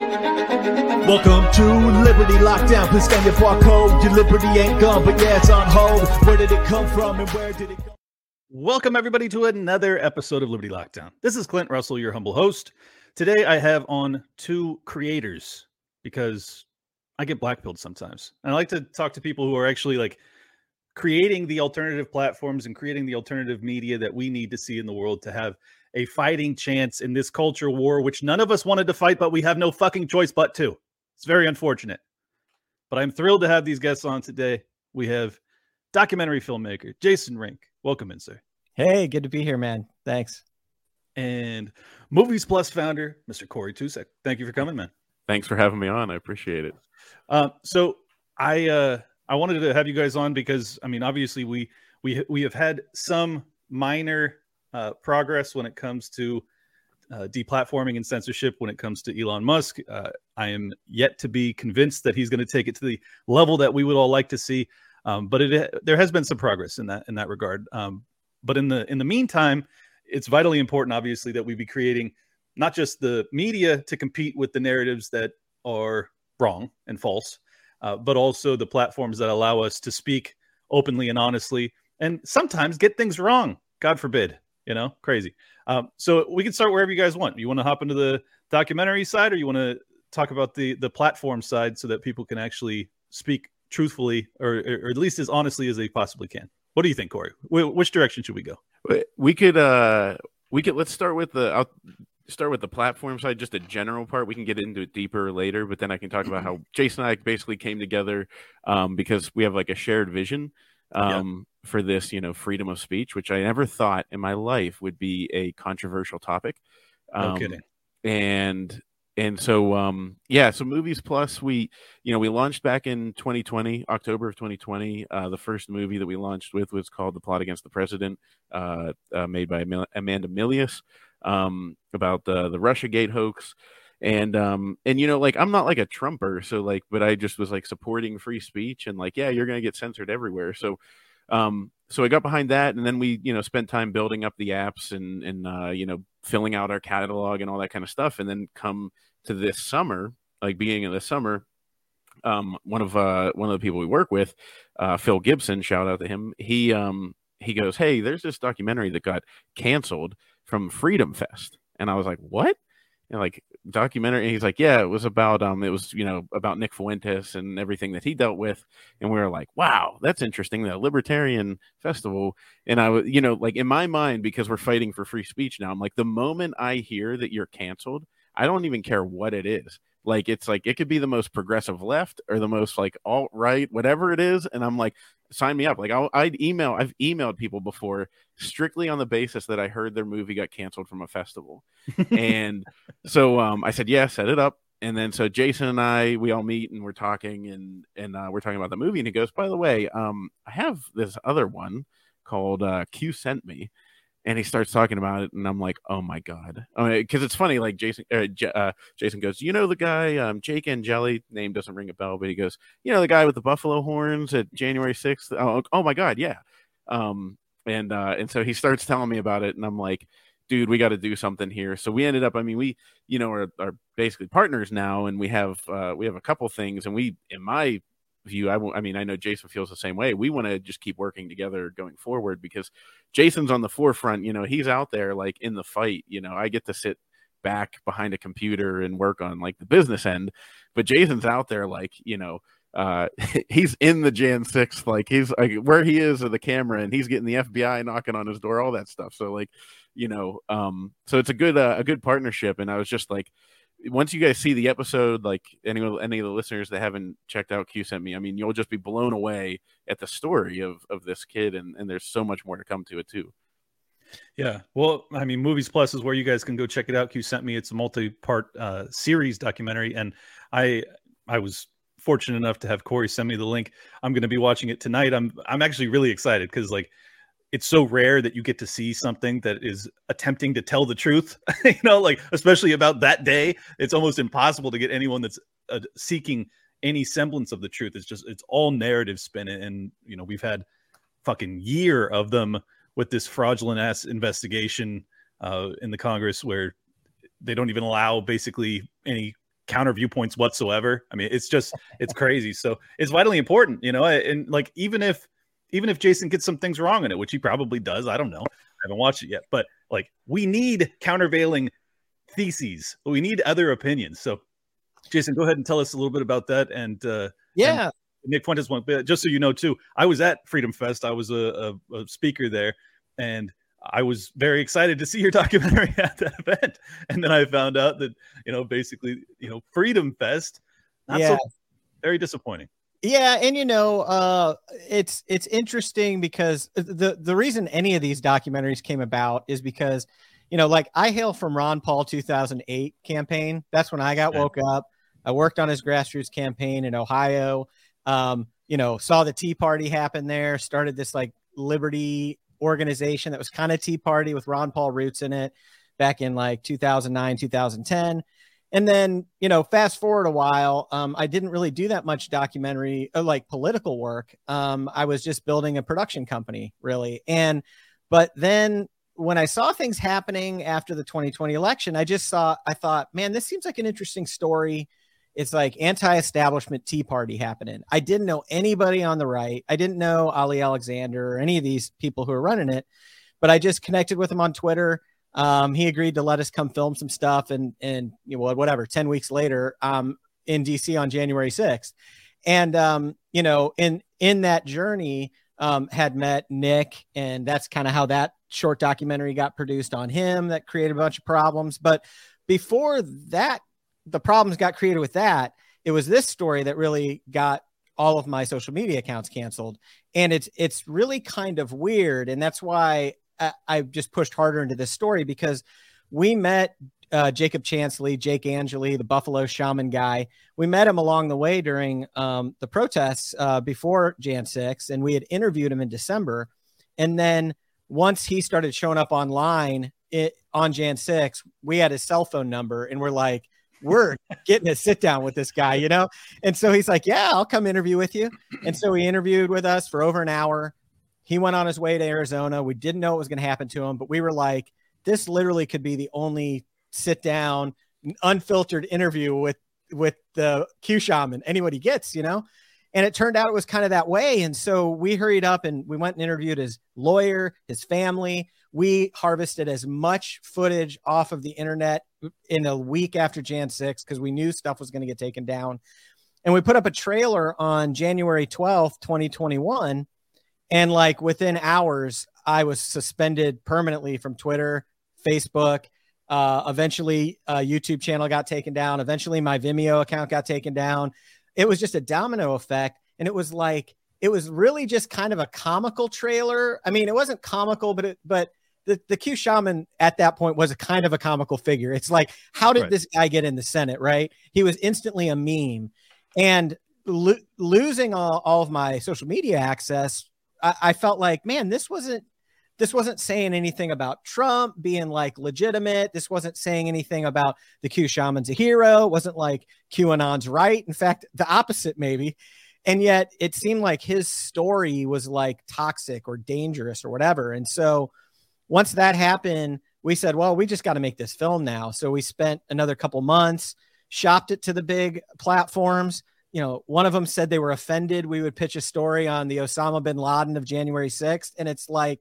Welcome to Liberty Lockdown. Please scan your barcode. Your liberty ain't gone, but yeah, it's on hold. Where did it come from and where did it go? Welcome, everybody, to another episode of Liberty Lockdown. This is Clint Russell, your humble host. Today, I have on two creators because I get blackpilled sometimes. And I like to talk to people who are actually like creating the alternative platforms and creating the alternative media that we need to see in the world to have a fighting chance in this culture war, which none of us wanted to fight, but we have no fucking choice but to. It's very unfortunate. But I'm thrilled to have these guests on today. We have documentary filmmaker Jason Rink. Welcome in, sir. Hey, good to be here, man. Thanks. And Movies Plus founder, Mr. Corey Tusek. Thank you for coming, man. Thanks for having me on. I appreciate it. Uh, so I uh, I wanted to have you guys on because I mean, obviously we we we have had some minor uh, progress when it comes to uh, deplatforming and censorship when it comes to Elon Musk. Uh, I am yet to be convinced that he's going to take it to the level that we would all like to see. Um, but it there has been some progress in that in that regard. Um, but in the in the meantime, it's vitally important, obviously, that we be creating not just the media to compete with the narratives that are wrong and false, uh, but also the platforms that allow us to speak openly and honestly, and sometimes get things wrong. God forbid you know, crazy. Um, so we can start wherever you guys want. You want to hop into the documentary side, or you want to talk about the the platform side, so that people can actually speak truthfully, or, or at least as honestly as they possibly can. What do you think, Corey? Which direction should we go? We could, uh, we could. Let's start with the. I'll start with the platform side, just a general part. We can get into it deeper later, but then I can talk about how Jason and I basically came together um, because we have like a shared vision um, yep. for this, you know, freedom of speech, which I never thought in my life would be a controversial topic. Um, no kidding. And and so um yeah so movies plus we you know we launched back in 2020 october of 2020 uh the first movie that we launched with was called the plot against the president uh, uh made by amanda milius um about the the russia gate hoax and um and you know like i'm not like a trumper so like but i just was like supporting free speech and like yeah you're gonna get censored everywhere. So um so i got behind that and then we you know spent time building up the apps and and uh you know filling out our catalog and all that kind of stuff. And then come to this summer like beginning of the summer um one of uh one of the people we work with uh phil gibson shout out to him he um he goes hey there's this documentary that got canceled from freedom fest. And i was like what know, like documentary. he's like, yeah, it was about um, it was you know about Nick Fuentes and everything that he dealt with, and we were like, wow, that's interesting. The Libertarian Festival, and I was, you know, like in my mind because we're fighting for free speech now. I'm like, the moment I hear that you're canceled, I don't even care what it is. Like it's like it could be the most progressive left or the most like alt right, whatever it is, and I'm like, sign me up. Like I'll, I'd email. I've emailed people before strictly on the basis that I heard their movie got canceled from a festival, and so um, I said, yeah, set it up. And then so Jason and I, we all meet and we're talking and and uh, we're talking about the movie. And he goes, by the way, um, I have this other one called uh, Q sent me, and he starts talking about it, and I'm like, oh my god, because it's funny. Like Jason, uh, J- uh, Jason goes, you know the guy, um, Jake Angeli, name doesn't ring a bell, but he goes, you know the guy with the buffalo horns at January 6th. Oh, oh my god, yeah. Um, and uh, and so he starts telling me about it, and I'm like, dude, we got to do something here. So we ended up, I mean, we, you know, are, are basically partners now, and we have uh, we have a couple things, and we, in my view. I, I mean, I know Jason feels the same way. We want to just keep working together going forward because Jason's on the forefront. You know, he's out there like in the fight. You know, I get to sit back behind a computer and work on like the business end, but Jason's out there like you know. Uh, he's in the Jan 6th, like he's like where he is with the camera, and he's getting the FBI knocking on his door, all that stuff. So like, you know, um, so it's a good uh, a good partnership. And I was just like, once you guys see the episode, like any any of the listeners that haven't checked out Q sent me, I mean, you'll just be blown away at the story of of this kid, and and there's so much more to come to it too. Yeah, well, I mean, Movies Plus is where you guys can go check it out. Q sent me; it's a multi-part uh, series documentary, and I I was fortunate enough to have Corey send me the link. I'm going to be watching it tonight. I'm I'm actually really excited because like it's so rare that you get to see something that is attempting to tell the truth you know like especially about that day it's almost impossible to get anyone that's uh, seeking any semblance of the truth it's just it's all narrative spin and you know we've had fucking year of them with this fraudulent ass investigation uh, in the congress where they don't even allow basically any counter viewpoints whatsoever. I mean, it's just it's crazy. So it's vitally important, you know. And like even if even if Jason gets some things wrong in it, which he probably does, I don't know. I haven't watched it yet, but like we need countervailing theses. We need other opinions. So, Jason, go ahead and tell us a little bit about that. And uh, yeah, and Nick Fuentes one, just so you know too. I was at Freedom Fest. I was a, a, a speaker there, and I was very excited to see your documentary at that event. And then I found out that you know basically you know Freedom Fest, not yeah. so very disappointing. Yeah, and you know, uh, it's it's interesting because the the reason any of these documentaries came about is because, you know, like I hail from Ron Paul 2008 campaign. That's when I got Okay. woke up. I worked on his grassroots campaign in Ohio. Um, you know, saw the Tea Party happen there. Started this like liberty organization that was kind of Tea Party with Ron Paul roots in it back in like 2009, 2010 and then you know fast forward a while um, i didn't really do that much documentary uh, like political work. Um, i was just building a production company really. And but then when i saw things happening after the 2020 election i just saw i thought man this seems like an interesting story. It's like anti-establishment tea party happening. I didn't know anybody on the right. I didn't know ali alexander or any of these people who are running it but i just connected with them on twitter um, he agreed to let us come film some stuff and and you know whatever 10 weeks later um in dc on january 6th and um you know in in that journey um had met nick and that's kind of how that short documentary got produced on him that created a bunch of problems. But before that the problems got created with that it was this story that really got all of my social media accounts canceled. And it's it's really kind of weird and that's why I, just pushed harder into this story because we met uh, Jacob Chansley, Jake Angeli, the Buffalo Shaman guy. We met him along the way during um, the protests uh, before Jan 6, and we had interviewed him in December. And then once he started showing up online it, on Jan 6, we had his cell phone number, and we're like, we're getting a sit down with this guy, you know? And so he's like, Yeah, I'll come interview with you. And so he interviewed with us for over an hour he went on his way to Arizona. We didn't know what was going to happen to him, but we were like, this literally could be the only sit down, unfiltered interview with with the Q shaman anybody gets, you know. And it turned out it was kind of that way. And so we hurried up and we went and interviewed his lawyer, his family. We harvested as much footage off of the internet in a week after Jan 6 because we knew stuff was going to get taken down. And we put up a trailer on January 12th, 2021 and like within hours i was suspended permanently from twitter facebook uh, eventually a youtube channel got taken down eventually my vimeo account got taken down it was just a domino effect and it was like it was really just kind of a comical trailer i mean it wasn't comical but it but the, the Q shaman at that point was a kind of a comical figure. It's like, how did Right. this guy get in the Senate? Right. He was instantly a meme. And lo- losing all, all of my social media access I, I felt like, man, this wasn't this wasn't saying anything about Trump being like legitimate. This wasn't saying anything about the Q shaman's a hero. It wasn't like QAnon's right. In fact, the opposite maybe. And yet it seemed like his story was like toxic or dangerous or whatever. And so once that happened, we said, well, we just got to make this film now. So we spent another couple months, shopped it to the big platforms you know, one of them said they were offended. We would pitch a story on the Osama bin Laden of January 6th. And it's like,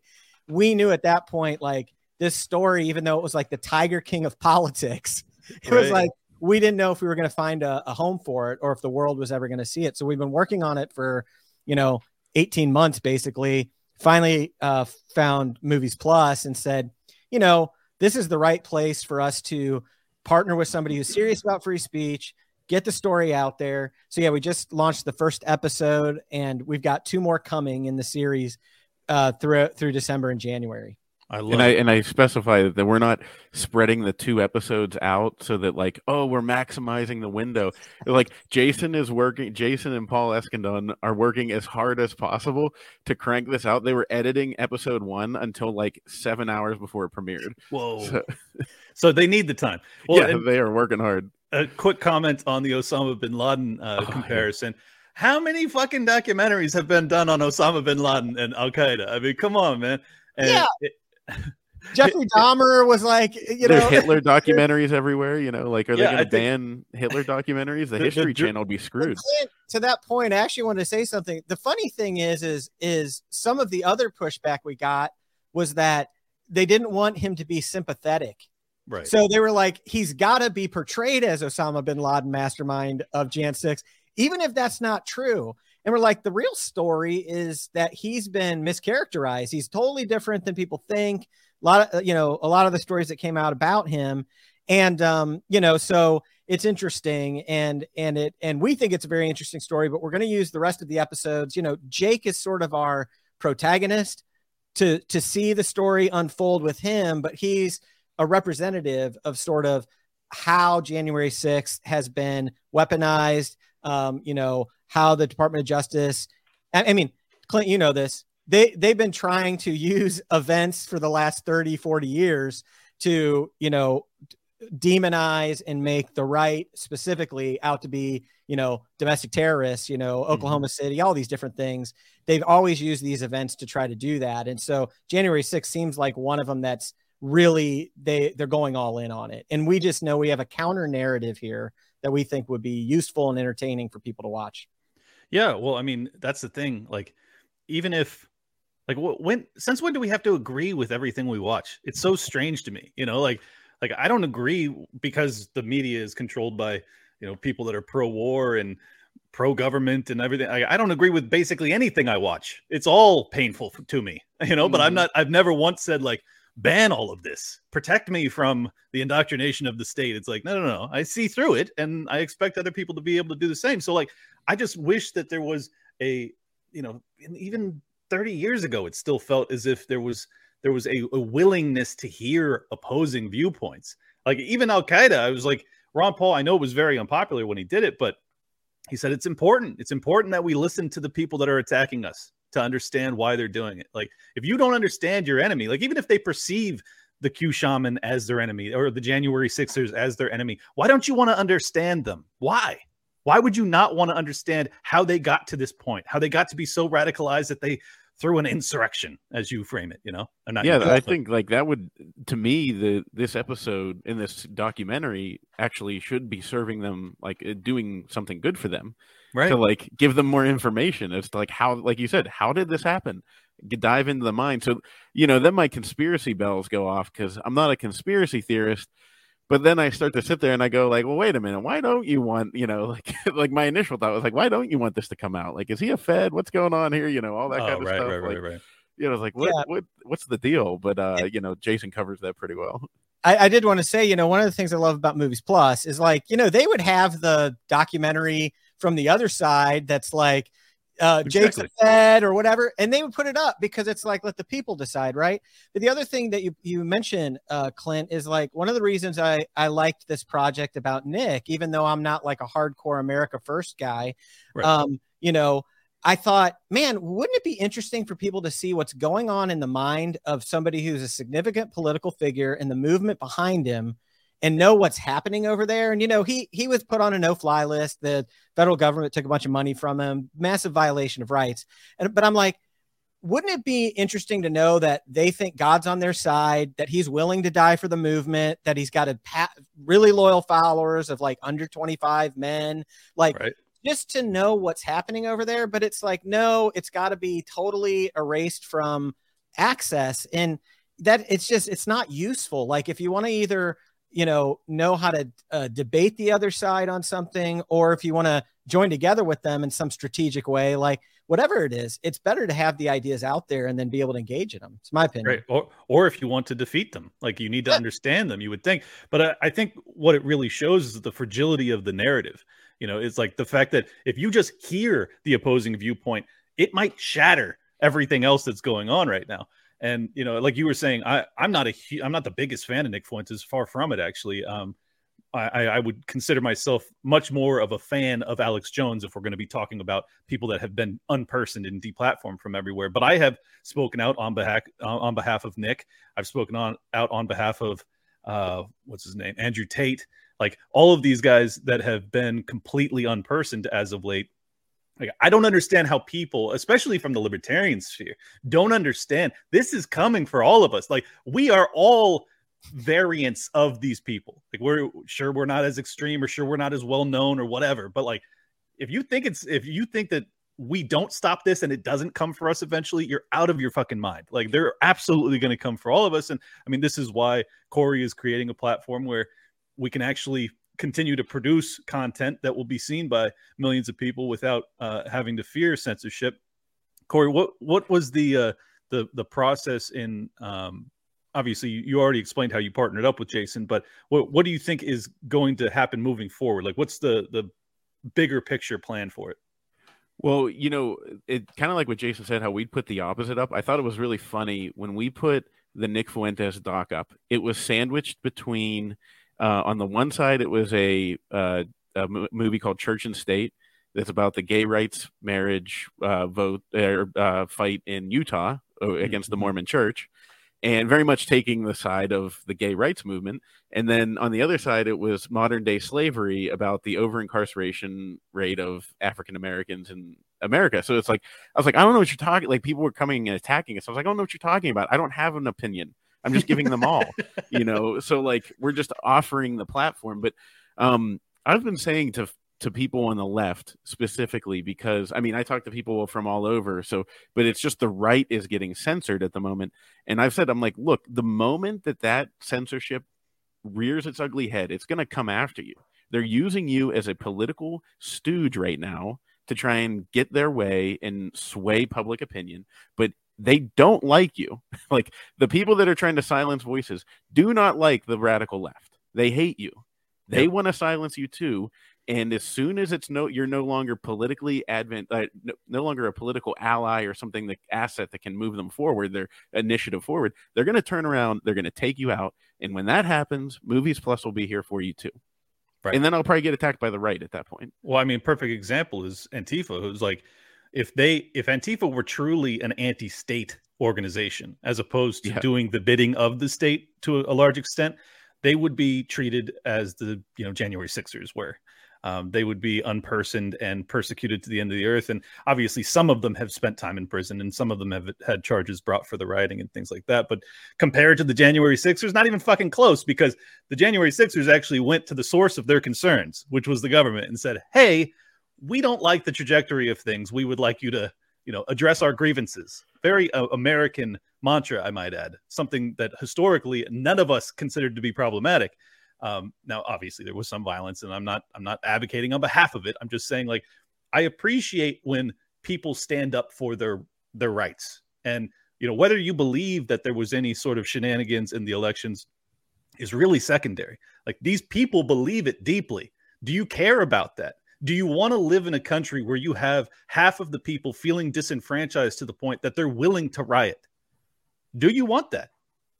we knew at that point, like this story, even though it was like the Tiger King of politics, it was like, we didn't know if we were going to find a, a home for it or if the world was ever going to see it. So we've been working on it for, you know, 18 months basically. Finally uh, found Movies Plus and said, you know, this is the right place for us to partner with somebody who's serious about free speech, get the story out there. So yeah, we just launched the first episode, and we've got two more coming in the series uh, through through December and January. I love and I it. and I specify that, that we're not spreading the two episodes out so that like oh we're maximizing the window. Like Jason is working, Jason and Paul Eskandon are working as hard as possible to crank this out. They were editing episode one until like seven hours before it premiered. Whoa. So, So they need the time. Well, yeah, and they are working hard. A quick comment on the Osama bin Laden uh, Oh, yeah. comparison. How many fucking documentaries have been done on Osama bin Laden and Al Qaeda? I mean, come on, man. And Yeah. it- Jeffrey Dahmer was like, you There's know, Hitler documentaries everywhere. You know, like are they Yeah, going to ban Hitler documentaries? The The- the History Ger- Channel would be screwed. Clint, to that point, I actually wanted to say something. The funny thing is, is, is some of the other pushback we got was that they didn't want him to be sympathetic. Right. So they were like, he's got to be portrayed as Osama bin Laden, mastermind of Jan 6, even if that's not true. And we're like, the real story is that he's been mischaracterized. He's totally different than people think. A lot of, you know, a lot of the stories that came out about him. And, um, you know, so it's interesting and, and it, and we think it's a very interesting story, but we're going to use the rest of the episodes. You know, Jake is sort of our protagonist to, to see the story unfold with him, but he's, a representative of sort of how January 6th has been weaponized, um, you know, how the Department of Justice, I, I mean, Clint, you know this, they, they've been trying to use events for the last 30, 40 years to, you know, demonize and make the right specifically out to be, you know, domestic terrorists, you know, Oklahoma City, all these different things. They've always used these events to try to do that. And so January 6th seems like one of them that's really they they're going all in on it and we just know we have a counter narrative here that we think would be useful and entertaining for people to watch Yeah, well, I mean, that's the thing. Like, even if, like, wh- when since when do we have to agree with everything we watch? It's so strange to me, you know. Like, like I don't agree because the media is controlled by you know people that are pro-war and pro-government and everything. I, I don't agree with basically anything I watch. It's all painful to me, you know. But I'm Mhm. not. I've never once said like ban all of this, protect me from the indoctrination of the state. It's like no, no, no. I see through it, and I expect other people to be able to do the same. So like. I just wish that there was a, you know, even 30 years ago, it still felt as if there was there was a, a willingness to hear opposing viewpoints. Like even Al Qaeda, I was like, Ron Paul, I know it was very unpopular when he did it, but he said it's important. It's important that we listen to the people that are attacking us to understand why they're doing it. Like if you don't understand your enemy, like even if they perceive the Q shaman as their enemy or the January Sixers as their enemy, why don't you want to understand them? Why? Why would you not want to understand how they got to this point? How they got to be so radicalized that they threw an insurrection, as you frame it, you know? Or not yeah, I think like that would to me the this episode in this documentary actually should be serving them like uh, doing something good for them right. to like give them more information as to like how like you said how did this happen dive into the mind so you know then my conspiracy bells go off because i'm not a conspiracy theorist but then i start to sit there and i go like well wait a minute why don't you want you know like like my initial thought was like why don't you want this to come out? Like is he a fed? What's going on here? You know all that oh, kind of right, stuff right, like, right, right. you know it's like what, Yeah. what what's the deal? But uh you know jason covers that pretty well. I, I did want to say you know one of the things i love about movies plus is like you know they would have the documentary from the other side that's like uh jake's a fed or whatever and they would put it up because it's like let the people decide right but the other thing that you you mentioned uh clint is like one of the reasons i i liked this project about nick even though i'm not like a hardcore america first guy Right. um you know I thought, man, wouldn't it be interesting for people to see what's going on in the mind of somebody who's a significant political figure and the movement behind him and know what's happening over there? And you know, he he was put on a no-fly list. The federal government took a bunch of money from him, massive violation of rights. And but I'm like, wouldn't it be interesting to know that they think God's on their side, that he's willing to die for the movement, that he's got a pa- really loyal followers of like under 25 men, like Right. just to know what's happening over there. But it's like, no, it's got to be totally erased from access. And that it's just, it's not useful. Like if you want to either, you know, know how to uh, debate the other side on something, or if you want to join together with them in some strategic way, like whatever it is, it's better to have the ideas out there and then be able to engage in them. It's my opinion. Right. Or or if you want to defeat them, like you need to Yeah. understand them, you would think. But I, I think what it really shows is the fragility of the narrative. You know, it's like the fact that if you just hear the opposing viewpoint, it might shatter everything else that's going on right now. And you know, like you were saying, I I'm not a I'm not the biggest fan of Nick Fuentes. Far from it, actually. Um, I, I would consider myself much more of a fan of Alex Jones if we're going to be talking about people that have been unpersoned and deplatformed from everywhere. But I have spoken out on behalf on behalf of Nick. I've spoken on out on behalf of uh, what's his name, Andrew Tate. Like all of these guys that have been completely unpersoned as of late. Like, I don't understand how people, especially from the libertarian sphere, don't understand this is coming for all of us. Like, we are all variants of these people. Like, we're sure we're not as extreme or sure we're not as well known or whatever. But like, if you think it's, if you think that we don't stop this and it doesn't come for us eventually, you're out of your fucking mind. Like, they're absolutely going to come for all of us. And I mean, this is why Corey is creating a platform where we can actually continue to produce content that will be seen by millions of people without uh, having to fear censorship. Corey, what what was the uh, the the process in? Um, obviously, you already explained how you partnered up with Jason, but what what do you think is going to happen moving forward? Like, what's the the bigger picture plan for it? Well, you know, it kind of like what Jason said, how we'd put the opposite up. I thought it was really funny when we put the Nick Fuentes doc up. It was sandwiched between uh, on the one side, it was a, uh, a movie called Church and State that's about the gay rights marriage uh, vote or uh, fight in Utah uh, against the mm-hmm. Mormon Church, and very much taking the side of the gay rights movement. And then on the other side, it was modern day slavery about the over incarceration rate of African Americans in America. So it's like I was like, I don't know what you're talking. Like people were coming and attacking us. I was like, I don't know what you're talking about. I don't have an opinion. I'm just giving them all, you know. So like we're just offering the platform. But um, I've been saying to to people on the left specifically because I mean I talk to people from all over. So, but it's just the right is getting censored at the moment. And I've said I'm like, look, the moment that that censorship rears its ugly head, it's going to come after you. They're using you as a political stooge right now to try and get their way and sway public opinion. But they don't like you. like the people that are trying to silence voices do not like the radical left. They hate you. They yep. want to silence you too. And as soon as it's no, you're no longer politically advent, uh, no, no, longer a political ally or something that asset that can move them forward, their initiative forward. They're going to turn around. They're going to take you out. And when that happens, Movies Plus will be here for you too. Right. And then I'll probably get attacked by the right at that point. Well, I mean, perfect example is Antifa, who's like, if they if Antifa were truly an anti-state organization as opposed to yeah. doing the bidding of the state to a, a, large extent, they would be treated as the you know January Sixers were. Um, they would be unpersoned and persecuted to the end of the earth. And obviously, some of them have spent time in prison, and some of them have had charges brought for the rioting and things like that. But compared to the January Sixers, not even fucking close, because the January Sixers actually went to the source of their concerns, which was the government, and said, "Hey, we don't like the trajectory of things. We would like you to, you know, address our grievances. Very uh, American mantra, I might add, something that historically none of us considered to be problematic. Um, now, obviously, there was some violence, and I'm not I'm not advocating on behalf of it. I'm just saying, like, I appreciate when people stand up for their their rights, and you know, whether you believe that there was any sort of shenanigans in the elections is really secondary. Like, these people believe it deeply. Do you care about that? Do you want to live in a country where you have half of the people feeling disenfranchised to the point that they're willing to riot? Do you want that?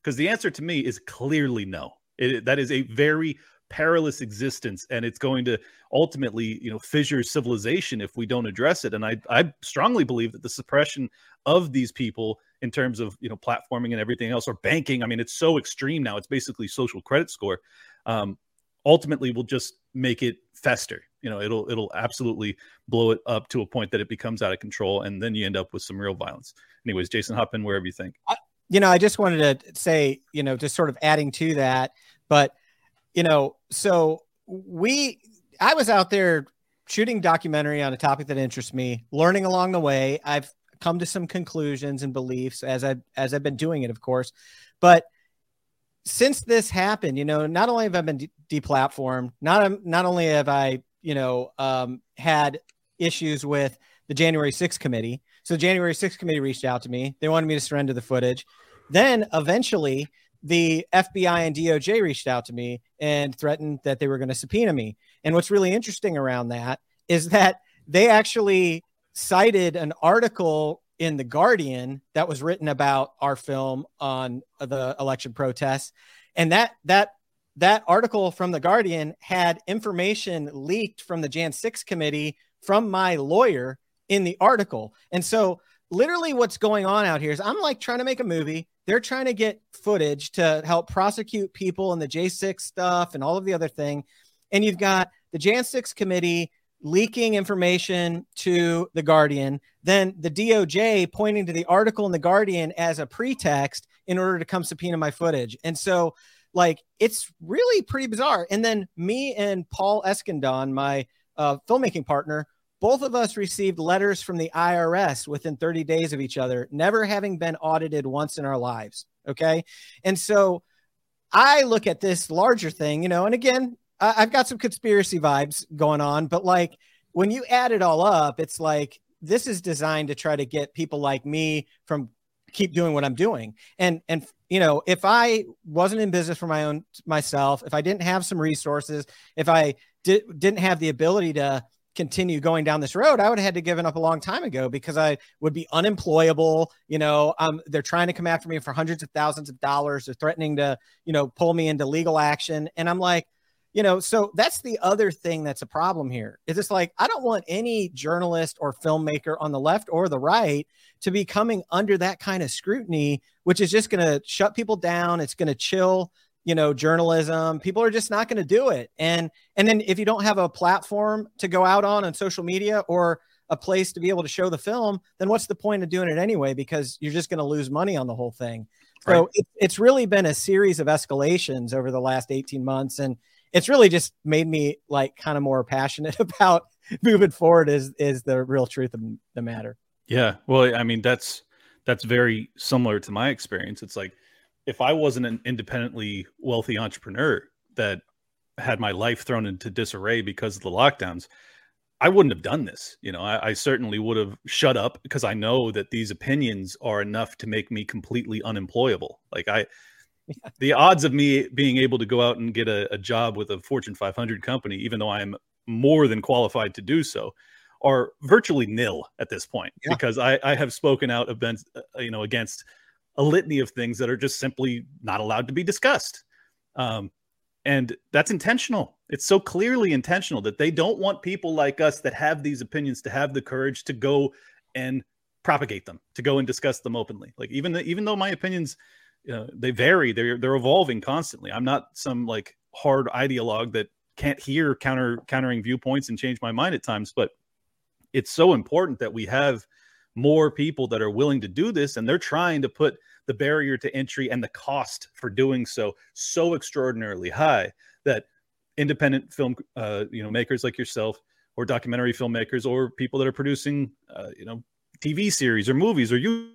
Because the answer to me is clearly no. It, that is a very perilous existence, and it's going to ultimately, you know, fissure civilization if we don't address it. And I, I strongly believe that the suppression of these people in terms of you know platforming and everything else, or banking, I mean, it's so extreme now. It's basically social credit score. Um, ultimately, will just make it fester you know it'll it'll absolutely blow it up to a point that it becomes out of control and then you end up with some real violence. Anyways jason hop in wherever you think. I, you know i just wanted to say you know just sort of adding to that but you know so we i was out there shooting documentary on a topic that interests me learning along the way. I've come to some conclusions and beliefs as i as i've been doing it of course but since this happened, you know, not only have I been de- deplatformed, not not only have I you know, um, had issues with the January 6th committee. So January 6th committee reached out to me. They wanted me to surrender the footage. Then eventually the FBI and DOJ reached out to me and threatened that they were going to subpoena me. And what's really interesting around that is that they actually cited an article in the Guardian that was written about our film on the election protests and that that that article from the Guardian had information leaked from the Jan 6 committee from my lawyer in the article. And so, literally, what's going on out here is I'm like trying to make a movie. They're trying to get footage to help prosecute people and the J6 stuff and all of the other thing. And you've got the Jan 6 committee leaking information to the Guardian, then the DOJ pointing to the article in the Guardian as a pretext in order to come subpoena my footage. And so, like, it's really pretty bizarre. And then me and Paul Eskandon, my uh, filmmaking partner, both of us received letters from the IRS within 30 days of each other, never having been audited once in our lives. Okay. And so I look at this larger thing, you know, and again, I've got some conspiracy vibes going on, but like when you add it all up, it's like this is designed to try to get people like me from keep doing what I'm doing. And and you know, if I wasn't in business for my own myself, if I didn't have some resources, if I did, didn't have the ability to continue going down this road, I would have had to given up a long time ago because I would be unemployable. You know, um, they're trying to come after me for hundreds of thousands of dollars. They're threatening to, you know, pull me into legal action. And I'm like, you know, so that's the other thing that's a problem here. Is it's like I don't want any journalist or filmmaker on the left or the right to be coming under that kind of scrutiny, which is just going to shut people down. It's going to chill you know journalism people are just not going to do it and and then if you don't have a platform to go out on on social media or a place to be able to show the film then what's the point of doing it anyway because you're just going to lose money on the whole thing so right. it, it's really been a series of escalations over the last 18 months and it's really just made me like kind of more passionate about moving forward is is the real truth of the matter yeah well i mean that's that's very similar to my experience it's like if I wasn't an independently wealthy entrepreneur that had my life thrown into disarray because of the lockdowns, I wouldn't have done this. You know, I, I certainly would have shut up because I know that these opinions are enough to make me completely unemployable. Like I. the odds of me being able to go out and get a, a job with a Fortune 500 company, even though I am more than qualified to do so, are virtually nil at this point yeah. because I, I have spoken out against, uh, you know, against a litany of things that are just simply not allowed to be discussed. Um, and that's intentional. It's so clearly intentional that they don't want people like us that have these opinions to have the courage to go and propagate them, to go and discuss them openly. Like even the, even though my opinions uh, they vary, they're they're evolving constantly. I'm not some like hard ideologue that can't hear counter countering viewpoints and change my mind at times, but it's so important that we have more people that are willing to do this and they're trying to put the barrier to entry and the cost for doing so so extraordinarily high that independent film uh, you know makers like yourself or documentary filmmakers or people that are producing uh, you know tv series or movies or youtube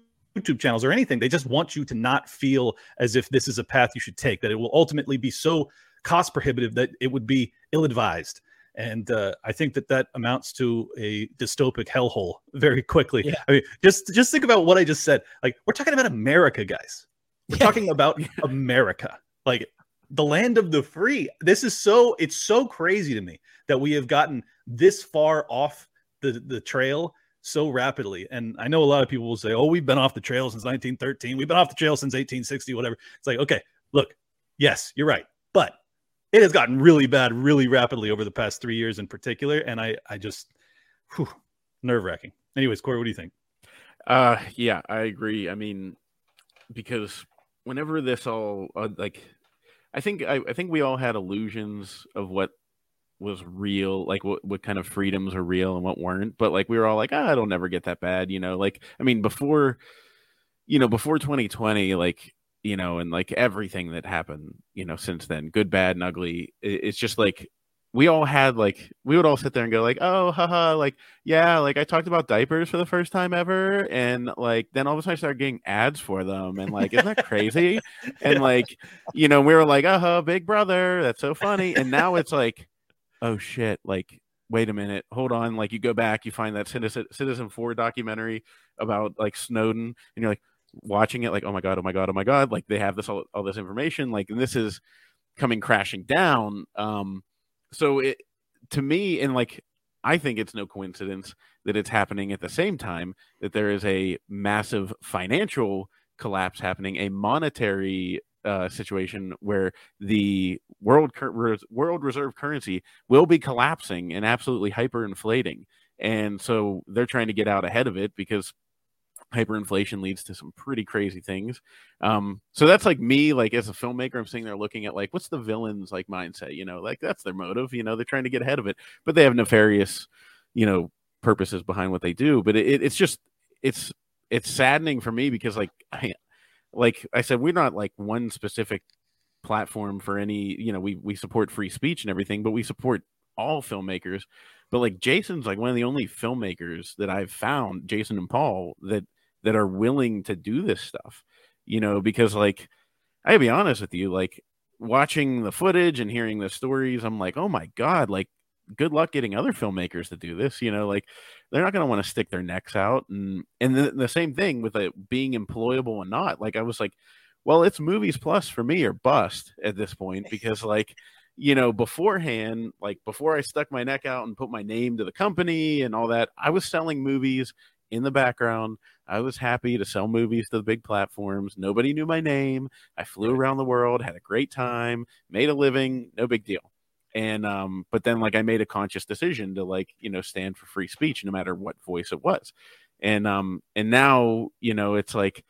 channels or anything they just want you to not feel as if this is a path you should take that it will ultimately be so cost prohibitive that it would be ill advised and uh, I think that that amounts to a dystopic hellhole very quickly. Yeah. I mean, just just think about what I just said. Like we're talking about America, guys. We're yeah. talking about America, like the land of the free. This is so it's so crazy to me that we have gotten this far off the the trail so rapidly. And I know a lot of people will say, "Oh, we've been off the trail since 1913. We've been off the trail since 1860, whatever." It's like, okay, look, yes, you're right, but it has gotten really bad really rapidly over the past three years in particular. And I, I just, nerve wracking. Anyways, Corey, what do you think? Uh, yeah, I agree. I mean, because whenever this all uh, like, I think I, I think we all had illusions of what was real, like what, what kind of freedoms are real and what weren't. But like we were all like, ah, it'll never get that bad, you know. Like I mean, before, you know, before 2020, like you know, and like everything that happened, you know, since then, good, bad, and ugly. It's just like we all had like we would all sit there and go like, oh, haha, like yeah, like I talked about diapers for the first time ever, and like then all of a sudden I started getting ads for them, and like isn't that crazy? and yeah. like you know we were like, uh huh, Big Brother, that's so funny, and now it's like, oh shit, like wait a minute, hold on, like you go back, you find that Citizen Citizenfour documentary about like Snowden, and you're like, watching it like oh my god oh my god oh my god like they have this all, all this information like and this is coming crashing down um so it to me and like i think it's no coincidence that it's happening at the same time that there is a massive financial collapse happening a monetary uh, situation where the world cur- world reserve currency will be collapsing and absolutely hyperinflating. And so they're trying to get out ahead of it because hyperinflation leads to some pretty crazy things. Um, so that's like me, like as a filmmaker, I'm sitting there looking at like what's the villain's like mindset, you know, like that's their motive, you know, they're trying to get ahead of it, but they have nefarious you know purposes behind what they do. But it, it's just it's it's saddening for me because like I, like I said we're not like one specific platform for any you know we we support free speech and everything but we support all filmmakers. But like jason's like one of the only filmmakers that i've found jason and paul that that are willing to do this stuff you know because like i be honest with you like watching the footage and hearing the stories i'm like oh my god like good luck getting other filmmakers to do this you know like they're not going to want to stick their necks out and and the, the same thing with it being employable or not like i was like well, it's movies plus for me or bust at this point because like you know beforehand like before i stuck my neck out and put my name to the company and all that i was selling movies in the background. I was happy to sell movies to the big platforms. Nobody knew my name. I flew around the world had a great time made a living no big deal and um but then like i made a conscious decision to like you know stand for free speech no matter what voice it was and um and now you know it's like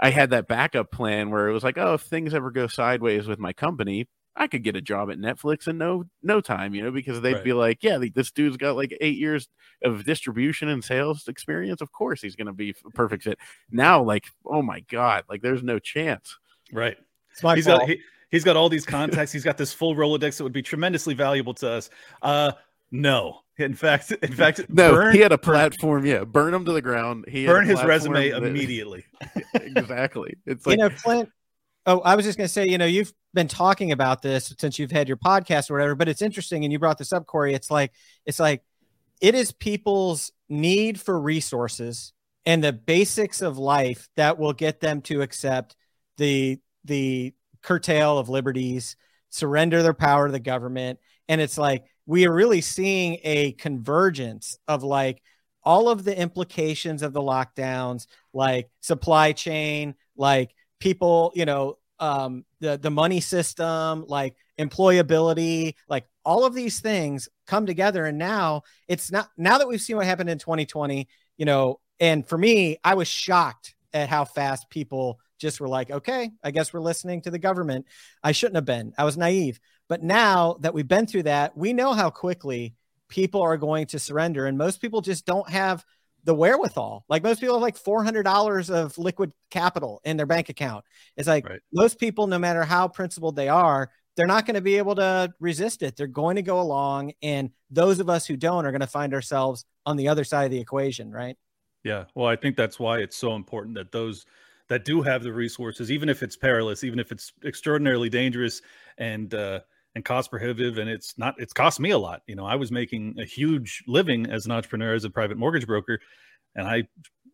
I had that backup plan where it was like, oh, if things ever go sideways with my company, I could get a job at Netflix in no no time, you know, because they'd right. be like, yeah, this dude's got like eight years of distribution and sales experience. Of course, he's going to be a perfect fit. Now, like, oh my god, like there's no chance. Right. it's He's fault. got he, has got all these contacts. he's got this full Rolodex that would be tremendously valuable to us. Uh, no, in fact, in fact, no, burn, he had a platform. Burn, yeah, burn him to the ground. He burn his resume that, immediately. exactly. It's like you know, Clint. Oh, I was just going to say, you know, you've been talking about this since you've had your podcast or whatever, but it's interesting, and you brought this up, Corey. It's like, it's like, it is people's need for resources and the basics of life that will get them to accept the the curtail of liberties, surrender their power to the government, and it's like we are really seeing a convergence of like all of the implications of the lockdowns, like supply chain, like people, you know, um, the the money system, like employability, like all of these things come together. And now it's not now that we've seen what happened in 2020, you know, and for me, I was shocked at how fast people just were like, okay, I guess we're listening to the government. I shouldn't have been. I was naive. But now that we've been through that, we know how quickly people are going to surrender. And most people just don't have the wherewithal. Like most people have like $400 of liquid capital in their bank account. It's like right. most people, no matter how principled they are, they're not going to be able to resist it. They're going to go along. And those of us who don't are going to find ourselves on the other side of the equation, right? Yeah. Well, I think that's why it's so important that those that do have the resources, even if it's perilous, even if it's extraordinarily dangerous and uh, and cost prohibitive, and it's not it's cost me a lot. You know, I was making a huge living as an entrepreneur, as a private mortgage broker, and I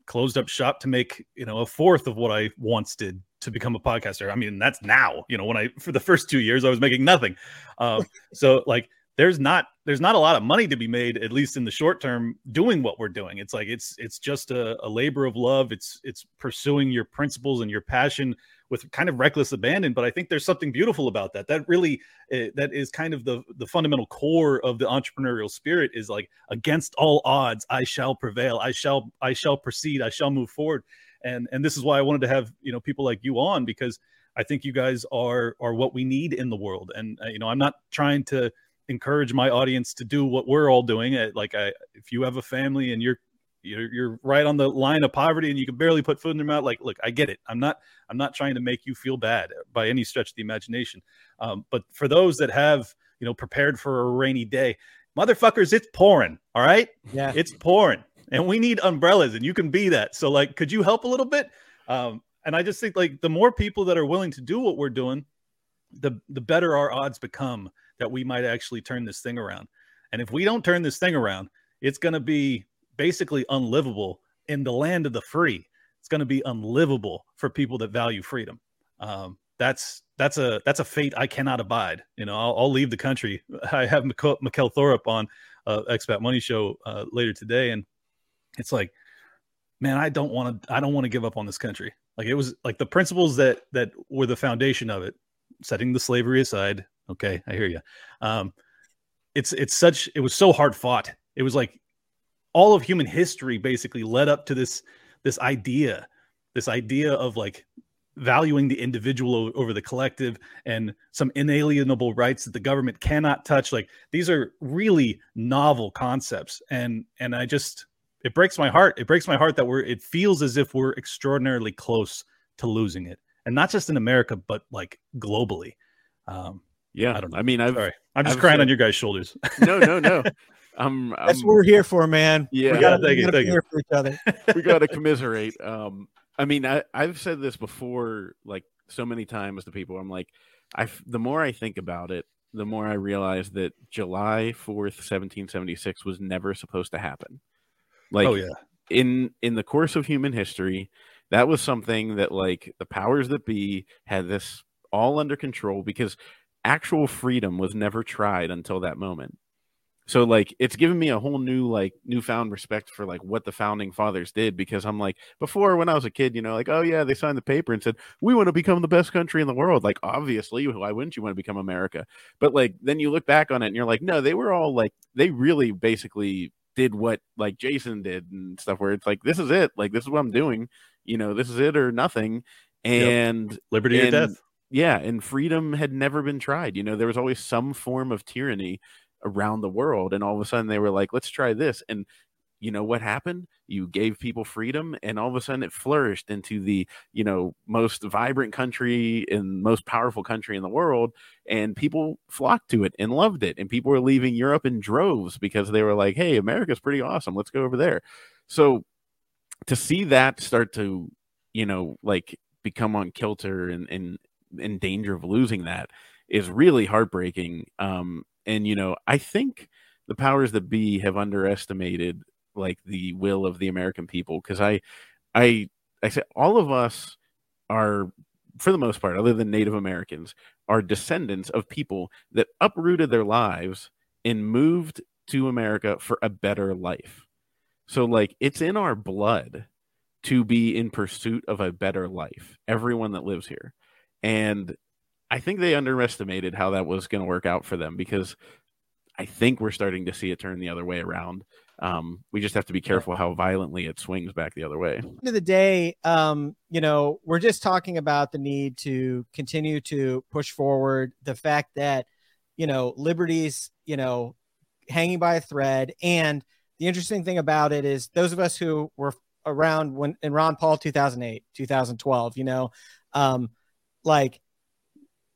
closed up shop to make you know a fourth of what I once did to become a podcaster. I mean, that's now. You know, when I for the first two years I was making nothing. Um, so like there's not there's not a lot of money to be made at least in the short term doing what we're doing. It's like it's it's just a, a, labor of love. It's it's pursuing your principles and your passion with kind of reckless abandon. But i think there's something beautiful about that. That really uh, that is kind of the the fundamental core of the entrepreneurial spirit is like against all odds i shall prevail. I shall i shall proceed. I shall move forward. And and this is why i wanted to have you know people like you on because i think you guys are are what we need in the world. And uh, you know i'm not trying to encourage my audience to do what we're all doing. Uh, like, I, if you have a family and you're you're you're right on the line of poverty and you can barely put food in your mouth, like, look, I get it. I'm not I'm not trying to make you feel bad by any stretch of the imagination. Um, but for those that have you know prepared for a rainy day, motherfuckers, it's pouring. All right, yeah, it's pouring, and we need umbrellas, and you can be that. So, like, could you help a little bit? Um, and I just think like the more people that are willing to do what we're doing, the the better our odds become that we might actually turn this thing around. And if we don't turn this thing around, it's going to be basically unlivable in the land of the free. It's going to be unlivable for people that value freedom. Um, that's that's a that's a fate I cannot abide. You know, I'll, I'll leave the country. I have Mikkel Thorup on uh, Expat Money Show uh, later today, and it's like, man, I don't want to. I don't want to give up on this country. Like it was like the principles that that were the foundation of it, setting the slavery aside, Okay, I hear you. Um, it's it's such it was so hard fought. It was like all of human history basically led up to this this idea, this idea of like valuing the individual over the collective and some inalienable rights that the government cannot touch. Like these are really novel concepts. And and i just it breaks my heart. It breaks my heart that we're it feels as if we're extraordinarily close to losing it. And not just in america but like globally. Um yeah I don't know. i mean i've sorry i'm just I've crying said- on your guys shoulders no no no i'm, That's I'm what we're here for, man. Yeah. we gotta, Yeah, thank we you, gotta thank here for each other. we got to commiserate. Um, I mean, I, I've said this before, like so many times to people. I'm like, I the more I think about it, the more I realize that July fourth, seventeen seventy six, was never supposed to happen. Like, oh yeah in in the course of human history, that was something that like the powers that be had this all under control because actual freedom was never tried until that moment. So like it's given me a whole new like newfound respect for like what the founding fathers did because I'm like before when I was a kid, you know, like oh yeah, they signed the paper and said we want to become the best country in the world. Like obviously, why wouldn't you want to become America? But like then you look back on it and you're like, no, they were all like they really basically did what like Jason did and stuff where it's like this is it, like this is what I'm doing, you know, this is it or nothing. And liberty or death yeah, and freedom had never been tried. You know, there was always some form of tyranny around the world, and all of a sudden they were like, "Let's try this." And you know what happened? You gave people freedom, and all of a sudden it flourished into the you know most vibrant country and most powerful country in the world, and people flocked to it and loved it, and people were leaving Europe in droves because they were like, "Hey, America's pretty awesome. Let's go over there." So to see that start to you know like become on kilter and and in danger of losing that is really heartbreaking. Um, and you know, I think the powers that be have underestimated like the will of the American people because I, I, I said all of us are, for the most part, other than Native Americans, are descendants of people that uprooted their lives and moved to America for a better life. So, like, it's in our blood to be in pursuit of a better life. Everyone that lives here. And I think they underestimated how that was going to work out for them because I think we're starting to see it turn the other way around. Um, we just have to be careful how violently it swings back the other way. end of the day, um, you know, we're just talking about the need to continue to push forward the fact that, you know, liberties, you know, hanging by a thread. And the interesting thing about it is those of us who were around when in Ron Paul 2008, 2012, you know, um, like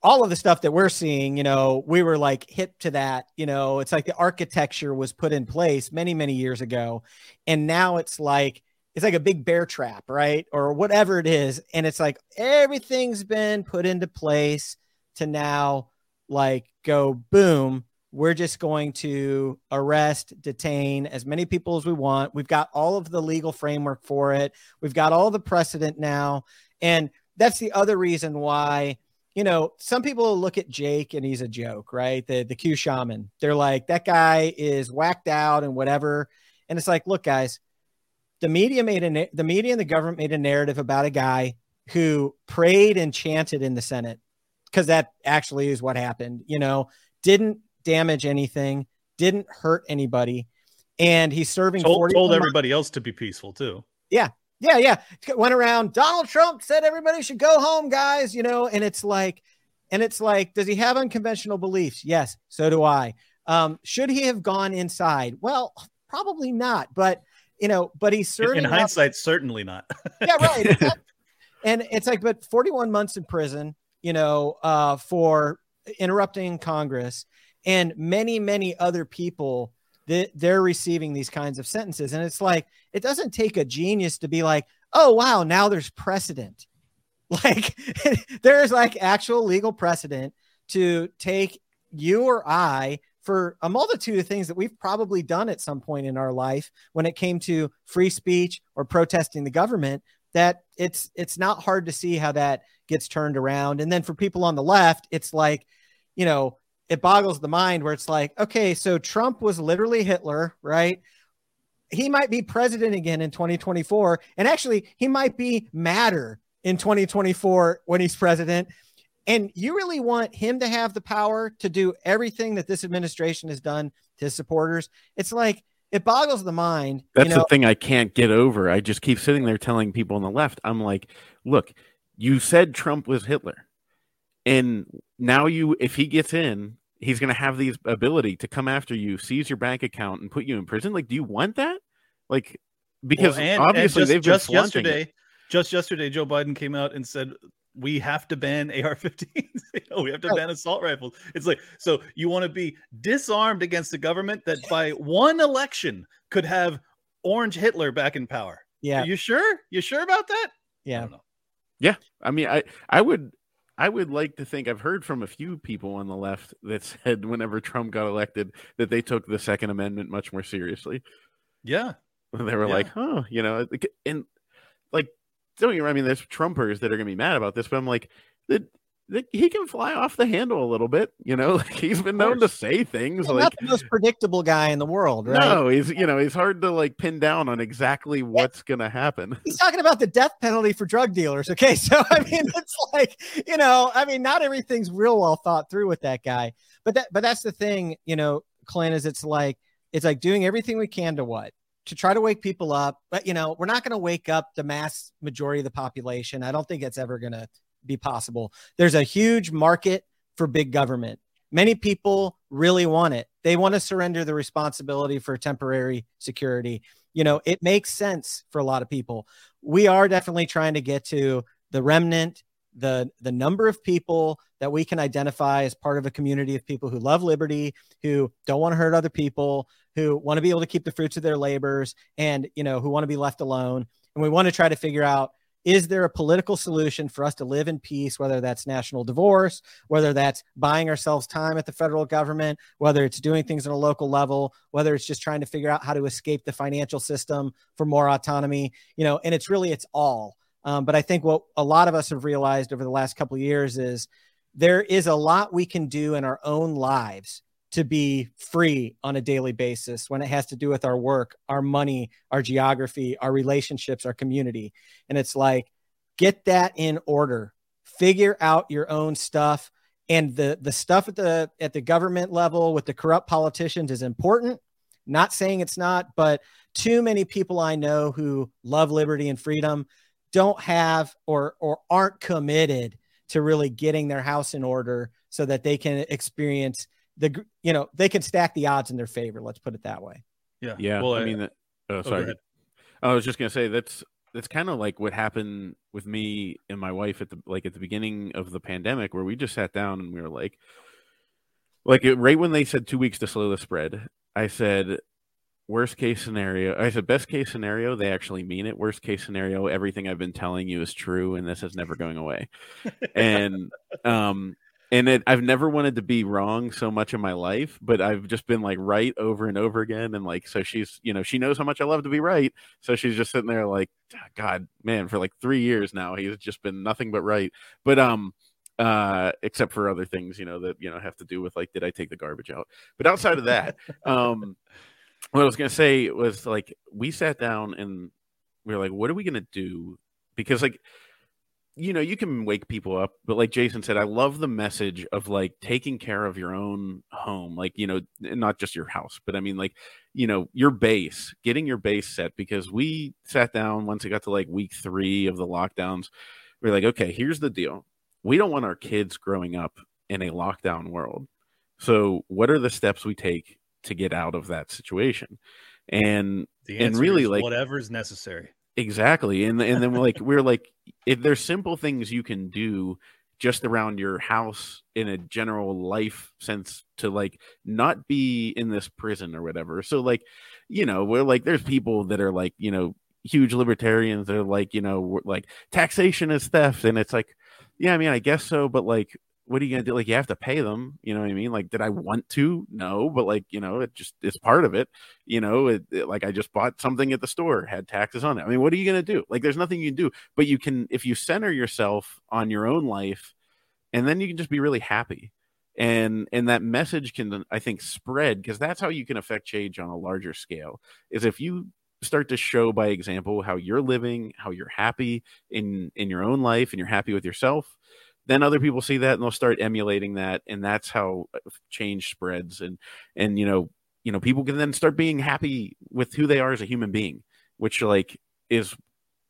all of the stuff that we're seeing, you know, we were like hip to that, you know, it's like the architecture was put in place many, many years ago. And now it's like, it's like a big bear trap, right? Or whatever it is. And it's like everything's been put into place to now like go boom. We're just going to arrest, detain as many people as we want. We've got all of the legal framework for it. We've got all the precedent now. And that's the other reason why, you know, some people look at Jake and he's a joke, right? The the Q shaman. They're like, that guy is whacked out and whatever. And it's like, look, guys, the media made a the media and the government made a narrative about a guy who prayed and chanted in the Senate because that actually is what happened. You know, didn't damage anything, didn't hurt anybody, and he's serving. told, 41 told months- everybody else to be peaceful too yeah, yeah. Yeah. Went around. Donald Trump said everybody should go home, guys. You know, and it's like, and it's like, does he have unconventional beliefs? Yes, so do I. Um, should he have gone inside? Well, probably not. But you know, but he's in, serving. in up- hindsight certainly not yeah, right. exactly. and it's like, but 41 months in prison, you know, uh, for interrupting Congress, and many, many other people they're receiving these kinds of sentences. And it's like, it doesn't take a genius to be like, oh, wow, now there's precedent. Like, there's like actual legal precedent to take you or I for a multitude of things that we've probably done at some point in our life when it came to free speech or protesting the government that it's it's not hard to see how that gets turned around and then for people on the left it's like you know it boggles the mind where it's like okay so Trump was literally Hitler right he might be president again in 2024 and actually he might be madder in 2024 when he's president and you really want him to have the power to do everything that this administration has done to his supporters it's like it boggles the mind That's you know the thing I can't get over. I just keep sitting there telling people on the left, I'm like, look, you said Trump was Hitler. And now you if he gets in, he's going to have the ability to come after you, seize your bank account and put you in prison. Like do you want that? Like because Well, and- obviously and they've just, been just it. yesterday, just yesterday, Joe Biden came out and said we have to ban AR-15s. You know, we have to Right. ban assault rifles. It's like so you want to be disarmed against a government that by one election could have Orange Hitler back in power. Yeah, Are you sure? You sure about that? Yeah. I yeah. don't know. I mean, I I would I would like to think I've heard from a few people on the left that said whenever Trump got elected that they took the Second Amendment much more seriously. Yeah. They were Yeah. like, "Oh, you know," and like don't you? I mean, there's Trumpers that are gonna be mad about this, but I'm like, he can fly off the handle a little bit. You know, like he's been known to say things He's like. not the most predictable guy in the world, right? No, he's you know he's hard to like pin down on exactly what's gonna happen. He's talking about the death penalty for drug dealers. Okay, so I mean, it's like you know, I mean, not everything's real well thought through with that guy. But that, but that's the thing, you know, Clint. Is it's like it's like doing everything we can to what to try to wake people up. But you know, we're not going to wake up the mass majority of the population. I don't think it's ever going to be possible. There's a huge market for big government. Many people really want it. They want to surrender the responsibility for temporary security. You know, it makes sense for a lot of people. We are definitely trying to get to the remnant, the the number of people that we can identify as part of a community of people who love liberty, who don't want to hurt other people, who want to be able to keep the fruits of their labors and, you know, who want to be left alone. And we want to try to figure out is there a political solution for us to live in peace, whether that's national divorce, whether that's buying ourselves time at the federal government, whether it's doing things on a local level, whether it's just trying to figure out how to escape the financial system for more autonomy, you know, and it's really, it's all. Um, but I think what a lot of us have realized over the last couple of years is there is a lot we can do in our own lives to be free on a daily basis when it has to do with our work, our money, our geography, our relationships, our community. And it's like, get that in order, figure out your own stuff. And the, the stuff at the at the government level with the corrupt politicians is important. Not saying it's not, but too many people I know who love liberty and freedom don't have or or aren't committed to really getting their house in order so that they can experience the you know they can stack the odds in their favor let's put it that way Yeah. Yeah, Well, I mean, that, oh, sorry. ahead. I was just gonna say that's that's kind of like what happened with me and my wife at the like at the beginning of the pandemic, where we just sat down and we were like, like it, right when they said two weeks to slow the spread, I said, worst case scenario. I said best case scenario, they actually mean it. Worst case scenario, everything I've been telling you is true, and this is never going away. and um and it, I've never wanted to be wrong so much in my life, but I've just been like right over and over again. And like, so she's, you know, she knows how much I love to be right. So she's just sitting there like, "Ah, God, man, for like three years now, he's just been nothing but right. But, um, uh, except for other things, you know, that, you know, have to do with like, did I take the garbage out? But outside of that, um, what I was going to say was like, we sat down and we were like, what are we going to do? Because like, you know, you can wake people up, but like Jason said, I love the message of like taking care of your own home, like, you know, not just your house, but I mean, like, you know, your base, getting your base set because we sat down once it got to like week three of the lockdowns. We are like, okay, here's the deal. We don't want our kids growing up in a lockdown world. So, what are the steps we take to get out of that situation? And The And really, is like- whatever's necessary. Exactly. And and then like we're like if there's simple things you can do just around your house in a general life sense to like not be in this prison or whatever. So like, you know, we're like there's people that are like, you know, huge libertarians that are like, you know, like taxation is theft and it's like yeah, I mean, I guess so, but like what are you gonna do? Like, you have to pay them. You know what I mean? Like, did I mm-hmm. want to? No, but like, you know, it just it's part of it. You know, it, it- like I just bought something at the store, had taxes on it. I mean, what are you gonna do? Like, there's nothing you can do. But you can if you center yourself on your own life, and then you can just be really happy. And and that message can I think spread because that's how you can affect change on a larger scale. Is if you start to show by example how you're living, how you're happy in in your own life, and you're happy with yourself then other people see that and they'll start emulating that and that's how uh, change spreads. And and you know you know people can then start being happy with who they are as a human being which like is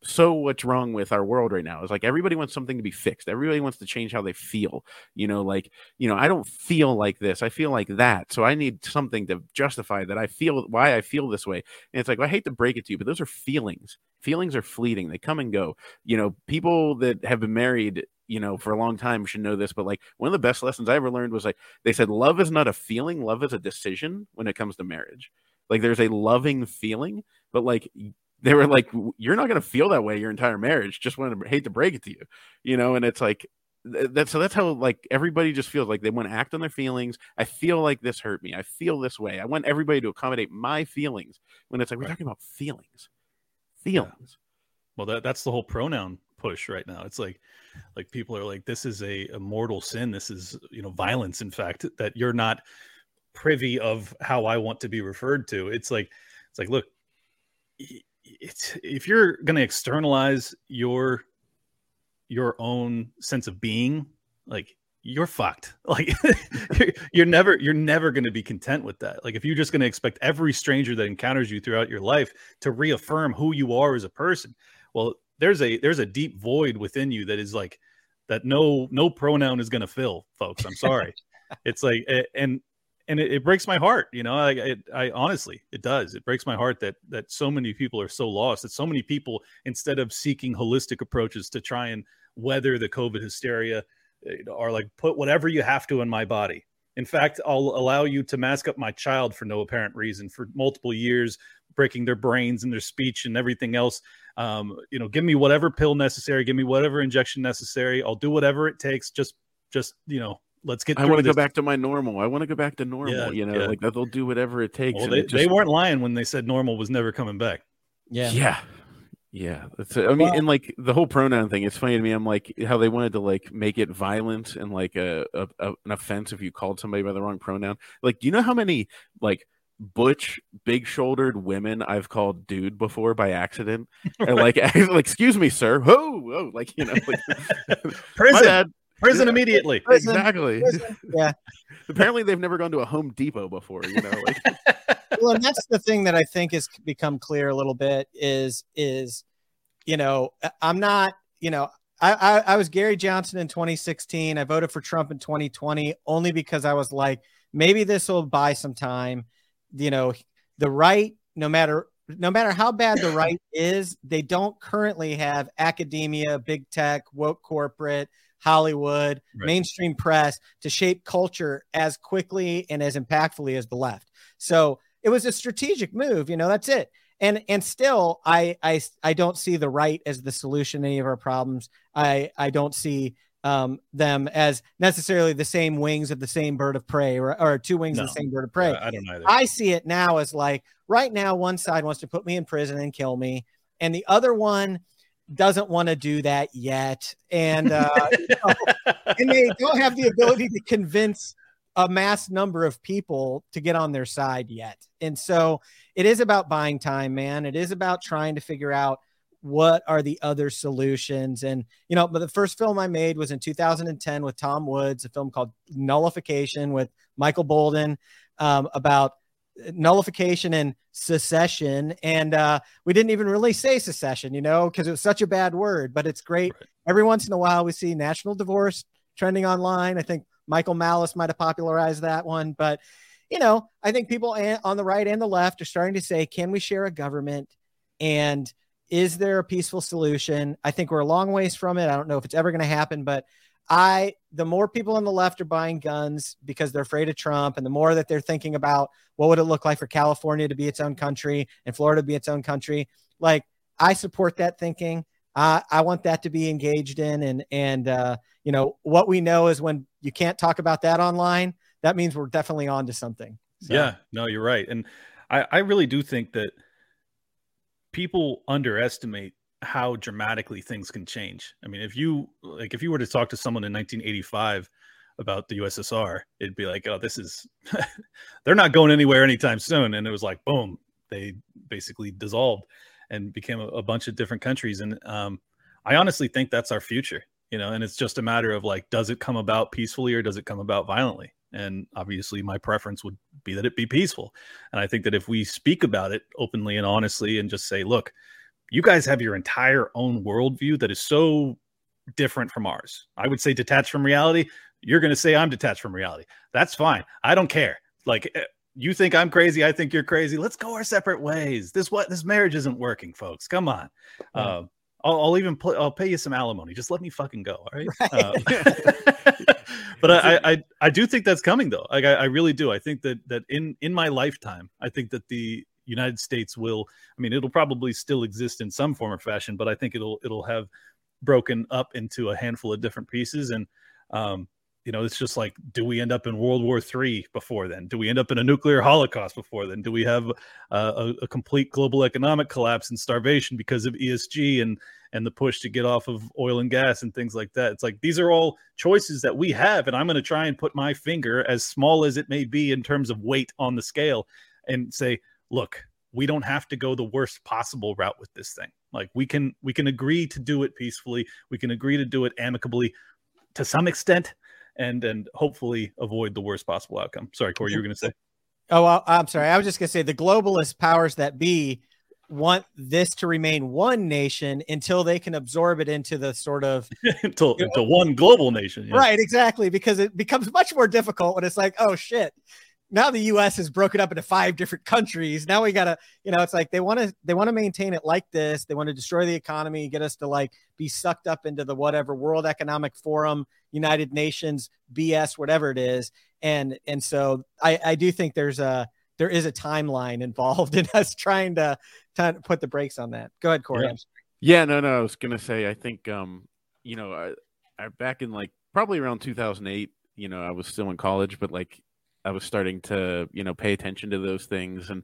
so what's wrong with our world right now. Is like everybody wants something to be fixed. Everybody wants to change how they feel you know like you know i don't feel like this. I feel like that. So i need something to justify that i feel why i feel this way. And it's like well, i hate to break it to you but those are feelings. Feelings are fleeting. They come and go. You know people that have been married you know for a long time should know this but like one of the best lessons i ever learned was like they said love is not a feeling. Love is a decision when it comes to marriage. Like there's a loving feeling but like they were like, "You're not going to feel that way your entire marriage." Just want to hate to break it to you, you know. And it's like that. So that's how like everybody just feels like they want to act on their feelings. I feel like this hurt me. I feel this way. I want everybody to accommodate my feelings. When it's like we're talking about feelings, feelings. Yeah. Well, that that's the whole pronoun push right now. It's like like people are like, this is a, a mortal sin. This is you know violence. In fact, that you're not privy of how I want to be referred to. It's like it's like look it's if you're going to externalize your your own sense of being like you're fucked. Like you're, never you're never going to be content with that. Like if you're just going to expect every stranger that encounters you throughout your life to reaffirm who you are as a person well there's a there's a deep void within you that is like that no no pronoun is going to fill folks. I'm sorry. It's like eh, and and it, it, breaks my heart you know I, I honestly it does. It breaks my heart that that so many people are so lost that so many people instead of seeking holistic approaches to try and weather the covid hysteria eh, are like put whatever you have to in my body. In fact i'll allow you to mask up my child for no apparent reason for multiple years breaking their brains and their speech and everything else. Um, you know give me whatever pill necessary give me whatever injection necessary i'll do whatever it takes just just you know let's get. I want to go back to my normal. I want to go back to normal. Yeah, you know, yeah. like they'll do whatever it takes. Well, they, just... they weren't lying when they said normal was never coming back. Yeah, yeah, yeah. That's, I mean, well, and like the whole pronoun thing. It's funny to me. I'm like how they wanted to like make it violent and like a, a, a an offense if you called somebody by the wrong pronoun. Like, do you know how many like butch, big shouldered women I've called dude before by accident. And like, like, excuse me, sir. Whoa, whoa, like you know, like, prison. Prison immediately. Prison, exactly. Prison. Yeah. Apparently, they've never gone to a Home Depot before. You know. Like... well, and that's the thing that I think has become clear a little bit is is, you know, I'm not, you know, I, I, I was Gary Johnson in 2016. I voted for Trump in 2020 only because I was like, maybe this will buy some time. You know, the right, no matter no matter how bad the right is, they don't currently have academia, big tech, woke corporate, Hollywood, right. mainstream press to shape culture as quickly and as impactfully as the left. So it was a strategic move. You know, that's it. And and still, I I I don't see the right as the solution to any of our problems. I I don't see um, them as necessarily the same wings of the same bird of prey or, or two wings no. of the same bird of prey. I don't either. I see it now as like right now, one side wants to put me in prison and kill me, and the other one doesn't want to do that yet, and uh, you know, and they don't have the ability to convince a mass number of people to get on their side yet. And so it is about buying time, man. It is about trying to figure out what are the other solutions. And you know, but the first film I made was in 2010 with Tom Woods, a film called Nullification with Michael Boldin um, about nullification and secession. And uh, we didn't even really say secession you know because it was such a bad word but it's great. Right. every once in a while we see national divorce trending online. I think michael malice might have popularized that one. But you know i think people on the right and the left are starting to say can we share a government? And is there a peaceful solution? I think we're a long ways from it. I don't know if it's ever going to happen but I the more people on the left are buying guns because they're afraid of Trump, and the more that they're thinking about what would it look like for California to be its own country and Florida to be its own country, like I support that thinking. Uh, I want that to be engaged in, and and uh, you know what we know is when you can't talk about that online, that means we're definitely on to something. So. Yeah, no, you're right, and I, I really do think that people underestimate how dramatically things can change. I mean, if you like, if you were to talk to someone in 1985 about the USSR, it'd be like, oh, this is, they're not going anywhere anytime soon. And it was like, boom, they basically dissolved and became a, a bunch of different countries. And um, I honestly think that's our future, you know, and it's just a matter of like, does it come about peacefully or does it come about violently? And obviously, my preference would be that it be peaceful. And I think that if we speak about it openly and honestly and just say, look, you guys have your entire own worldview that is so different from ours. I would say detached from reality. You're going to say I'm detached from reality. That's fine. I don't care. Like eh, you think I'm crazy, I think you're crazy. Let's go our separate ways. This what this marriage isn't working, folks. Come on. Yeah. Uh, I'll, I'll, even put. I'll pay you some alimony. Just let me fucking go. All right. right. Uh, but I, I, I do think that's coming though. Like I, I really do. I think that that in in my lifetime, I think that the United States will. I mean, it'll probably still exist in some form or fashion, but I think it'll it'll have broken up into a handful of different pieces and. Um, you know, it's just like, do we end up in World War Three before then? Do we end up in a nuclear holocaust before then? Do we have uh, a, a, complete global economic collapse and starvation because of ESG and and the push to get off of oil and gas and things like that? It's like these are all choices that we have, and I'm going to try and put my finger, as small as it may be in terms of weight on the scale, and say, look, we don't have to go the worst possible route with this thing. Like we can we can agree to do it peacefully. We can agree to do it amicably to some extent and and hopefully avoid the worst possible outcome. Sorry, Corey, you were going to say. Oh, I'm sorry. I was just going to say the globalist powers that be want this to remain one nation until they can absorb it into the sort of until, you know, one global nation. Yeah. Right, exactly. Because it becomes much more difficult when it's like, oh shit, now the US is broken up into five different countries. Now we gotta, you know, it's like they want to they want to maintain it like this. They want to destroy the economy, get us to like be sucked up into the whatever World Economic Forum, United Nations, BS, whatever it is. And and so I, I do think there's a there is a timeline involved in us trying to, to put the brakes on that. Go ahead, Corey. Yeah, yeah no, no, I was gonna say I think um, you know, I, I back in like probably around 2008, you know, I was still in college, but like I was starting to, you know, pay attention to those things. And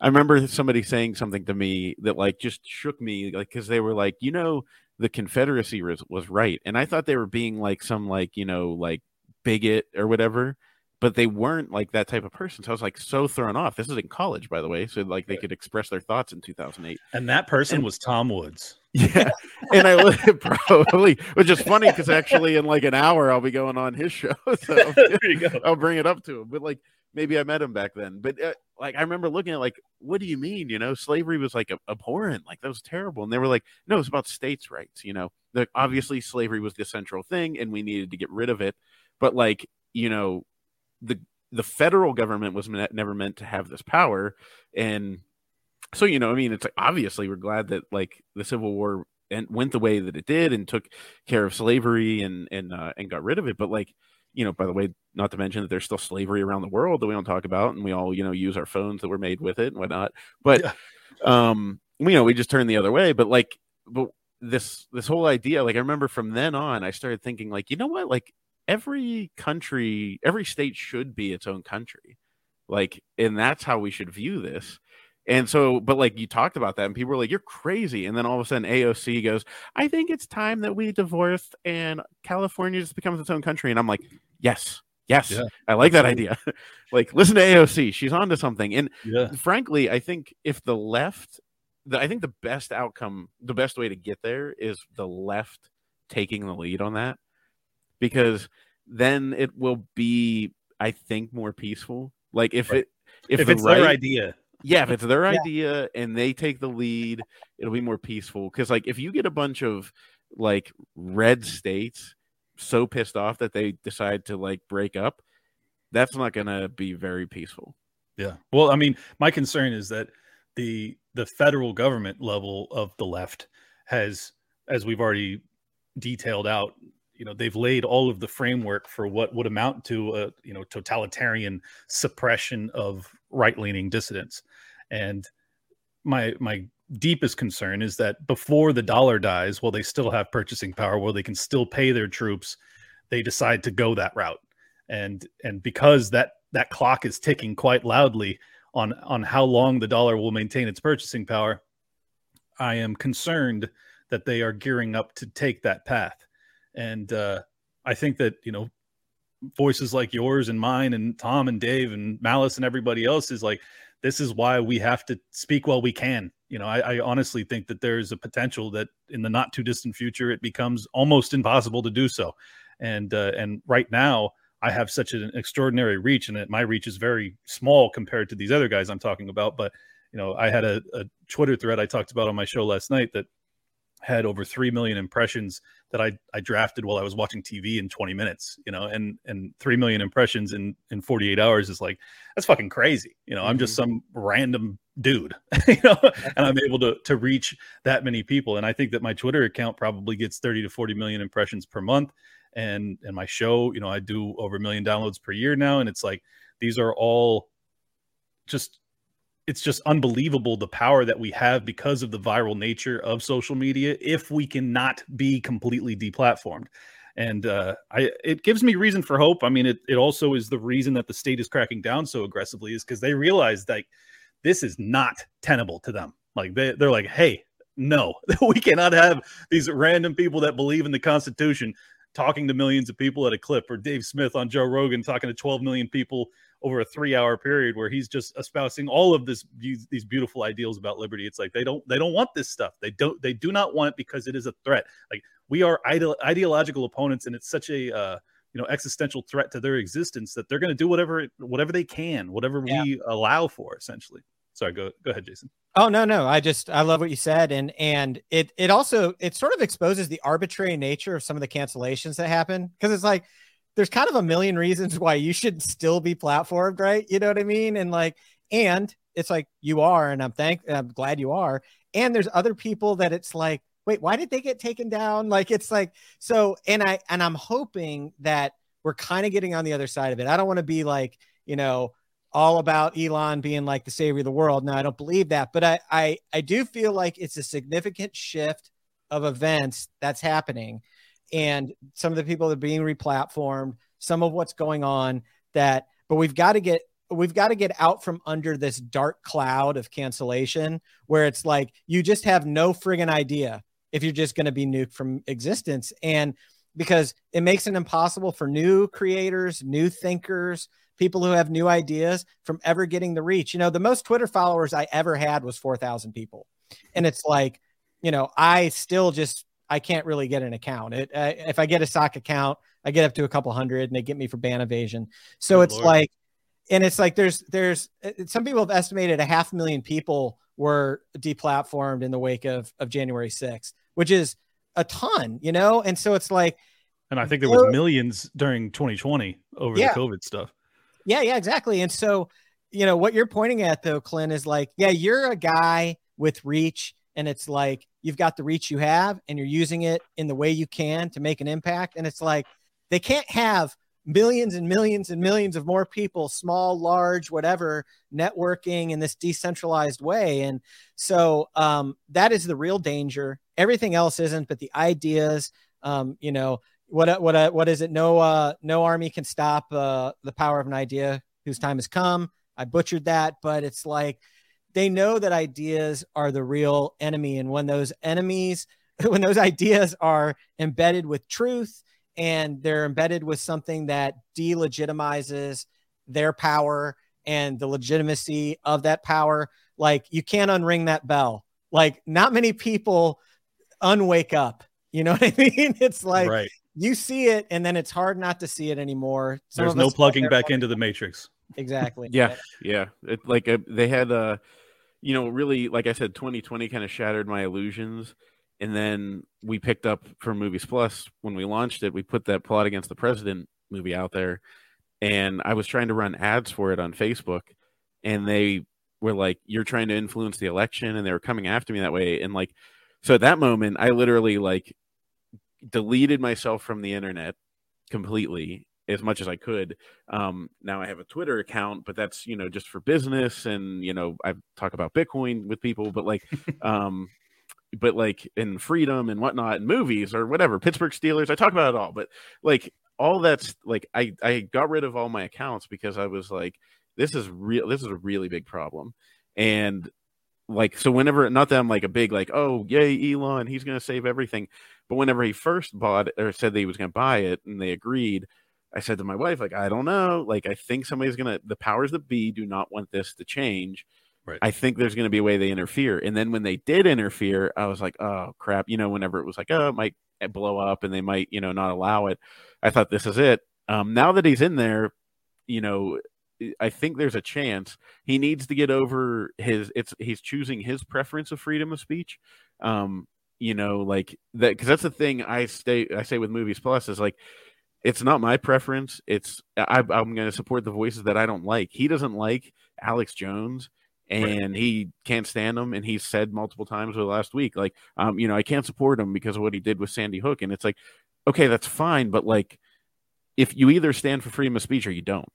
I remember somebody saying something to me that like just shook me, like, because they were like, you know, the Confederacy was, was right. And I thought they were being like some, like, you know, like bigot or whatever but they weren't like that type of person. So I was like so thrown off. This is in college, by the way, so like they could express their thoughts in 2008. And that person and, was Tom Woods. Yeah, and I probably, which is funny because actually in like an hour I'll be going on his show, so there you go. I'll bring it up to him. But like maybe I met him back then. But uh, like I remember looking at like, what do you mean? You know, slavery was like abhorrent, like that was terrible. And they were like, no, it's about states' rights. You know, that obviously slavery was the central thing, and we needed to get rid of it. But like, you know, the the federal government was never meant to have this power. And so you know i mean it's like obviously we're glad that like the civil war and went the way that it did and took care of slavery and and uh, and got rid of it. But like you know by the way not to mention that there's still slavery around the world that we don't talk about and we all you know use our phones that were made with it and whatnot. But yeah. um you know we just turn the other way. But like but this this whole idea like i remember from then on i started thinking like you know what? Like every country, every state should be its own country. Like, and that's how we should view this. And so, but like you talked about that, and people were like, "You're crazy." And then all of a sudden, AOC goes, "I think it's time that we divorce and California just becomes its own country." And I'm like, "Yes, yes, yeah, I like that idea." like, listen to AOC; she's onto something. And yeah. frankly, I think if the left, the, I think the best outcome, the best way to get there is the left taking the lead on that because then it will be, I think, more peaceful. Like if it if, if it's right, their idea, yeah, if it's their yeah. idea and they take the lead, it'll be more peaceful. Because like if you get a bunch of like red states so pissed off that they decide to like break up, that's not gonna be very peaceful. Yeah. Well, I mean, my concern is that the the federal government level of the left has, as we've already detailed out, you know they've laid all of the framework for what would amount to a you know totalitarian suppression of right-leaning dissidents. And my my deepest concern is that before the dollar dies while they still have purchasing power while they can still pay their troops they decide to go that route. And and because that that clock is ticking quite loudly on on how long the dollar will maintain its purchasing power i am concerned that they are gearing up to take that path and uh, I think that, you know, voices like yours and mine and Tom and Dave and Malice and everybody else is like, this is why we have to speak while we can. You know, I, I honestly think that there's a potential that in the not too distant future, it becomes almost impossible to do so. And, uh, and right now, I have such an extraordinary reach, and my reach is very small compared to these other guys I'm talking about. But you know, I had a, a Twitter thread I talked about on my show last night that had over 3 million impressions that I, I drafted while I was watching TV in 20 minutes, you know, and, and 3 million impressions in, in 48 hours is like, that's fucking crazy. You know, mm-hmm. I'm just mm-hmm. some random dude, you know, and I'm able to, to reach that many people. And I think that my Twitter account probably gets 30 to 40 million impressions per month. And, and my show, you know, I do over a million downloads per year now. And it's like, these are all just it's just unbelievable the power that we have because of the viral nature of social media if we cannot be completely deplatformed and uh, I it gives me reason for hope. I mean, it it also is the reason that the state is cracking down so aggressively is because they realize that this is not tenable to them. Like they they're like, hey, no, we cannot have these random people that believe in the Constitution talking to millions of people at a clip, or Dave Smith on Joe Rogan talking to 12 million people over a three hour period where he's just espousing all of this these beautiful ideals about liberty. It's like they don't they don't want this stuff. They don't they do not want it because it is a threat. Like we are ide- ideological opponents and it's such a uh, you know existential threat to their existence that they're going to do whatever whatever they can whatever yeah. we allow for essentially. Sorry go go ahead jason. Oh no no i just i love what you said and and it it also it sort of exposes the arbitrary nature of some of the cancellations that happen because it's like there's kind of a million reasons why you should still be platformed, right? You know what I mean? And like, and it's like you are, and I'm thank I'm glad you are. And there's other people that it's like, wait, why did they get taken down? Like it's like so, and I and I'm hoping that we're kind of getting on the other side of it. I don't want to be like, you know, all about Elon being like the savior of the world. No, I don't believe that, but I I I do feel like it's a significant shift of events that's happening and some of the people that are being replatformed, some of what's going on that, but we've got to get we've got to get out from under this dark cloud of cancellation where it's like you just have no friggin' idea if you're just going to be nuked from existence. And because it makes it impossible for new creators new thinkers people who have new ideas from ever getting the reach. You know the most twitter followers i ever had was 4000 people. And it's like you know i still just I can't really get an account. It, uh, if I get a sock account, I get up to a couple hundred and they get me for ban evasion. So Good it's Lord. like, and it's like there's there's uh, some people have estimated a half million people were deplatformed in the wake of of January 6th, which is a ton, you know. And so it's like, and I think there was millions during 2020 over yeah. the COVID stuff. Yeah, yeah, exactly. And so, you know, what you're pointing at though, Clint, is like, yeah, you're a guy with reach and it's like you've got the reach you have and you're using it in the way you can to make an impact. And it's like they can't have millions and millions and millions of more people small large whatever networking in this decentralized way. And so um, that is the real danger. Everything else isn't but the ideas um, you know what what what is it? No uh, no army can stop uh, the power of an idea whose time has come. I butchered that but it's like they know that ideas are the real enemy. And when those enemies, when those ideas are embedded with truth and they're embedded with something that delegitimizes their power and the legitimacy of that power, like you can't unring that bell. Like not many people unwake up. You know what I mean? It's like right. you see it and then it's hard not to see it anymore. Some There's no plugging back into the matrix. Exactly. yeah. Yeah. It, like uh, they had uh you know, really, like I said, 2020 kind of shattered my illusions. And then we picked up for Movies Plus when we launched it. We put that plot against the president movie out there, and I was trying to run ads for it on Facebook, and they were like, "You're trying to influence the election," and they were coming after me that way. And like, so at that moment, I literally like deleted myself from the internet completely as much as I could. Um, now I have a Twitter account, but that's you know just for business, and you know I talk about Bitcoin with people, but like, um, but like in freedom and whatnot, and movies or whatever, Pittsburgh Steelers, I talk about it all. But like all that's like I I got rid of all my accounts because I was like, this is real. This is a really big problem, and like so whenever not that I'm like a big like oh yay Elon he's gonna save everything, but whenever he first bought it, or said that he was gonna buy it and they agreed I said to my wife, like, I don't know. Like, I think somebody's gonna the powers that be do not want this to change. Right. I think there's going to be a way they interfere. And then when they did interfere, I was like, oh crap. You know, whenever it was like, oh, it might blow up and they might, you know, not allow it. I thought this is it. Um, now that he's in there, you know, I think there's a chance he needs to get over his. It's he's choosing his preference of freedom of speech. Um, you know, like that because that's the thing I stay I say with Movies Plus is like it's not my preference. It's I, am going to support the voices that I don't like. He doesn't like Alex Jones, and right. he can't stand him. And he's said multiple times over the last week, like, um, you know, I can't support him because of what he did with Sandy Hook. And it's like, okay, that's fine, but like, if you either stand for freedom of speech or you don't,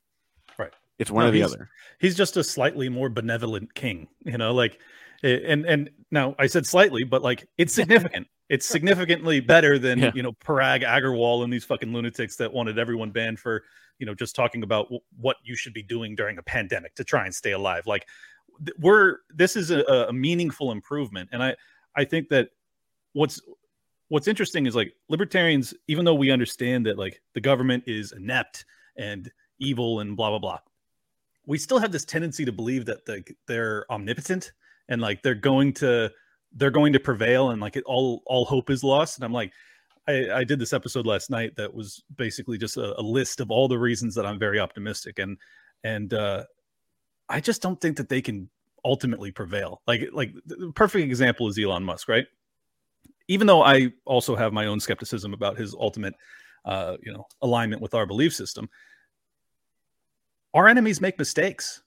right? It's one no, or the other. He's just a slightly more benevolent king, you know, like, and and now I said slightly, but like it's significant. It's significantly better than yeah. you know Parag Agrawal and these fucking lunatics that wanted everyone banned for you know just talking about w- what you should be doing during a pandemic to try and stay alive. Like th- we're this is a, a meaningful improvement, and I I think that what's what's interesting is like libertarians, even though we understand that like the government is inept and evil and blah blah blah, we still have this tendency to believe that the, they're omnipotent and like they're going to they're going to prevail and like it, all all hope is lost. And i'm like I, I did this episode last night that was basically just a, a, list of all the reasons that i'm very optimistic. And and uh i just don't think that they can ultimately prevail. Like like the perfect example is elon musk right? Even though i also have my own skepticism about his ultimate uh you know alignment with our belief system our enemies make mistakes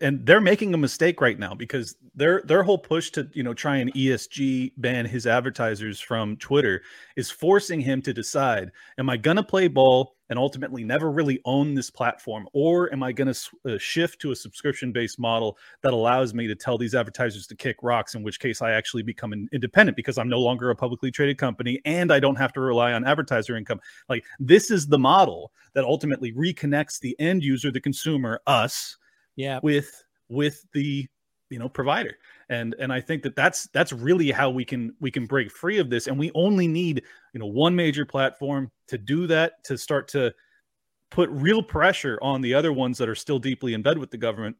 and they're making a mistake right now because their their whole push to you know try and ESG ban his advertisers from Twitter is forcing him to decide: Am I going to play ball and ultimately never really own this platform, or am I going to uh, shift to a subscription based model that allows me to tell these advertisers to kick rocks? In which case, I actually become an independent because I'm no longer a publicly traded company and I don't have to rely on advertiser income. Like this is the model that ultimately reconnects the end user, the consumer, us yeah. with with the you know provider. And and i think that that's that's really how we can we can break free of this. And we only need you know one major platform to do that to start to put real pressure on the other ones that are still deeply in bed with the government.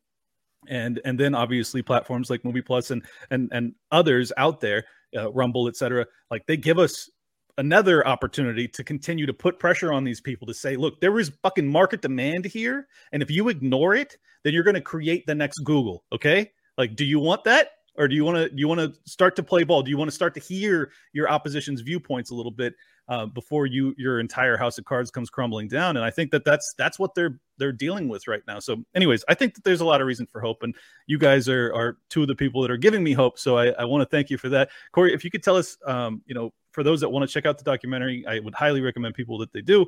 And and then obviously platforms like movie plus and and and others out there uh, rumble etc like they give us another opportunity to continue to put pressure on these people to say, look, there is fucking market demand here. And if you ignore it, then you're going to create the next Google. Okay. Like, do you want that? Or do you want to do you want to start to play ball? Do you want to start to hear your opposition's viewpoints a little bit uh, before you your entire house of cards comes crumbling down? And I think that that's that's what they're they're dealing with right now. So, anyways, I think that there's a lot of reason for hope, and you guys are are two of the people that are giving me hope. So I, I want to thank you for that, Corey. If you could tell us, um, you know, for those that want to check out the documentary, I would highly recommend people that they do.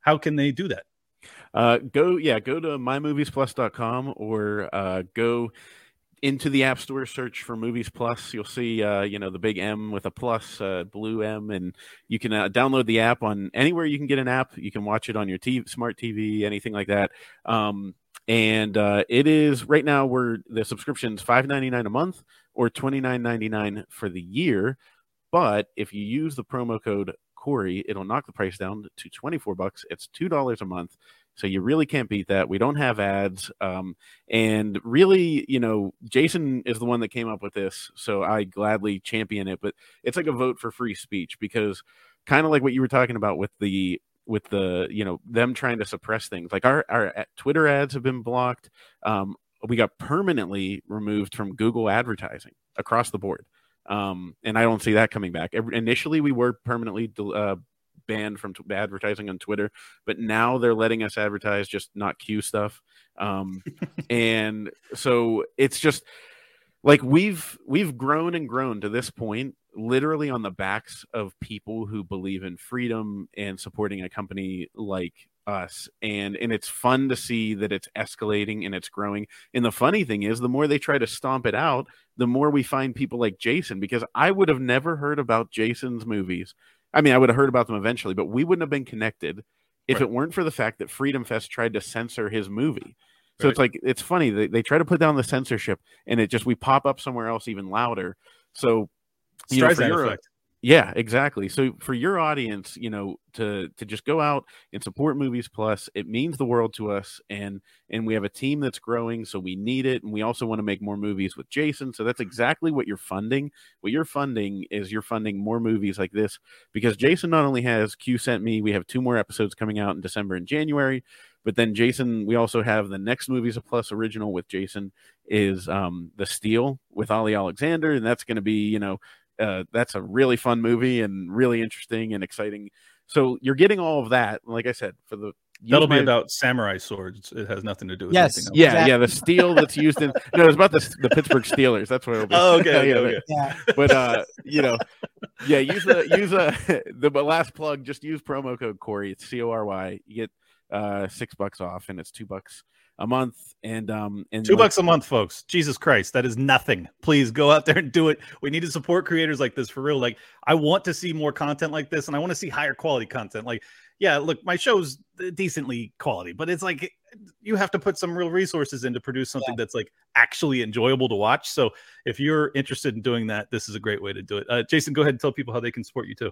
How can they do that? Uh, go, yeah, go to mymoviesplus.com or uh, go into the app store search for movies plus you'll see uh, you know the big m with a plus uh, blue m and you can uh, download the app on anywhere you can get an app you can watch it on your TV, smart tv anything like that um, and uh, it is right now we're the subscription's 5.99 a month or 29.99 for the year but if you use the promo code Corey, it'll knock the price down to 24 bucks. It's $2 a month. So you really can't beat that. We don't have ads. Um, and really, you know, Jason is the one that came up with this. So I gladly champion it. But it's like a vote for free speech because kind of like what you were talking about with the with the you know them trying to suppress things like our our twitter ads have been blocked um, we got permanently removed from google advertising across the board um, and I don't see that coming back. Initially, we were permanently uh, banned from t- advertising on Twitter, but now they're letting us advertise just not Q stuff. Um, and so it's just like we've we've grown and grown to this point literally on the backs of people who believe in freedom and supporting a company like us and and it's fun to see that it's escalating and it's growing and the funny thing is the more they try to stomp it out the more we find people like jason because i would have never heard about jason's movies i mean i would have heard about them eventually but we wouldn't have been connected if right. it weren't for the fact that freedom fest tried to censor his movie so right. it's like it's funny they, they try to put down the censorship and it just we pop up somewhere else even louder so you know, for Yeah, exactly. So for your audience, you know, to to just go out and support Movies Plus, it means the world to us and and we have a team that's growing, so we need it and we also want to make more movies with Jason. So that's exactly what you're funding. What you're funding is you're funding more movies like this because Jason not only has Q sent me, we have two more episodes coming out in December and January, but then Jason, we also have the next Movies Plus original with Jason is um The Steal with Ali Alexander and that's going to be, you know, uh, that's a really fun movie and really interesting and exciting. So you're getting all of that. Like I said, for the that'll my, be about samurai swords. It has nothing to do with yes, yeah, exactly. yeah. The steel that's used in no, it's about the, the Pittsburgh Steelers. That's what it'll be. Oh, okay, okay, okay. Yeah. But uh, you know, yeah, use the use a the last plug. Just use promo code Corey. It's C O R Y. You get uh six bucks off, and it's two bucks a month and um and two like, bucks a month folks. Jesus christ that is nothing. Please go out there and do it. We need to support creators like this for real. Like i want to see more content like this and i want to see higher quality content. Like yeah look my show's decently quality but it's like you have to put some real resources in to produce something yeah. that's like actually enjoyable to watch. So if you're interested in doing that this is a great way to do it. Uh, jason go ahead and tell people how they can support you too.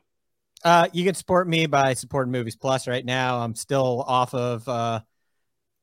Uh, you can support me by supporting movies plus right now. I'm still off of uh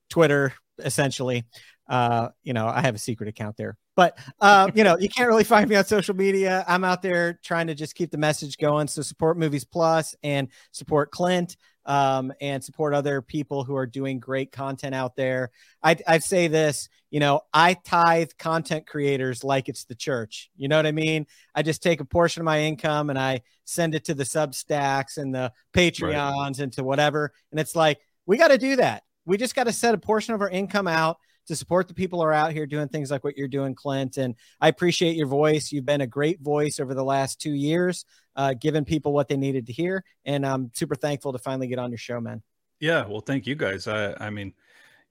Twitter, essentially. Uh, you know, I have a secret account there, but uh, you know, you can't really find me on social media. I'm out there trying to just keep the message going. So support Movies Plus and support Clint um, and support other people who are doing great content out there. I'd, I'd say this, you know, I tithe content creators like it's the church. You know what I mean? I just take a portion of my income and I send it to the Substacks and the Patreons right. and to whatever. And it's like, we got to do that we just got to set a portion of our income out to support the people who are out here doing things like what you're doing, Clint. And I appreciate your voice. You've been a great voice over the last two years, uh, giving people what they needed to hear. And I'm super thankful to finally get on your show, man. Yeah, well, thank you guys. I, I mean,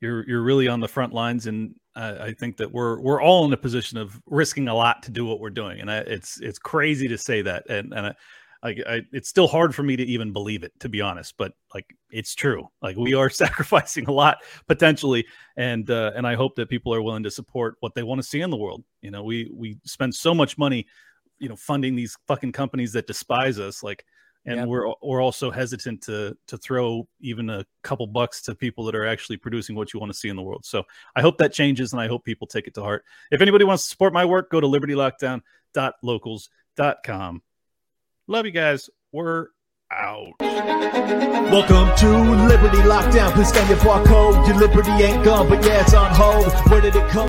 you're you're really on the front lines, and I, I think that we're we're all in a position of risking a lot to do what we're doing, and I, it's it's crazy to say that, and and I, like I, it's still hard for me to even believe it to be honest but like it's true like we are sacrificing a lot potentially and uh, and i hope that people are willing to support what they want to see in the world you know we we spend so much money you know funding these fucking companies that despise us like and yep. we're we're also hesitant to to throw even a couple bucks to people that are actually producing what you want to see in the world. So I hope that changes, and I hope people take it to heart. If anybody wants to support my work, go to libertylockdown.locals.com. Love you guys. We're out. Welcome to Liberty Lockdown. Please scan your barcode. Your liberty ain't gone, but yeah, it's on hold. Where did it come?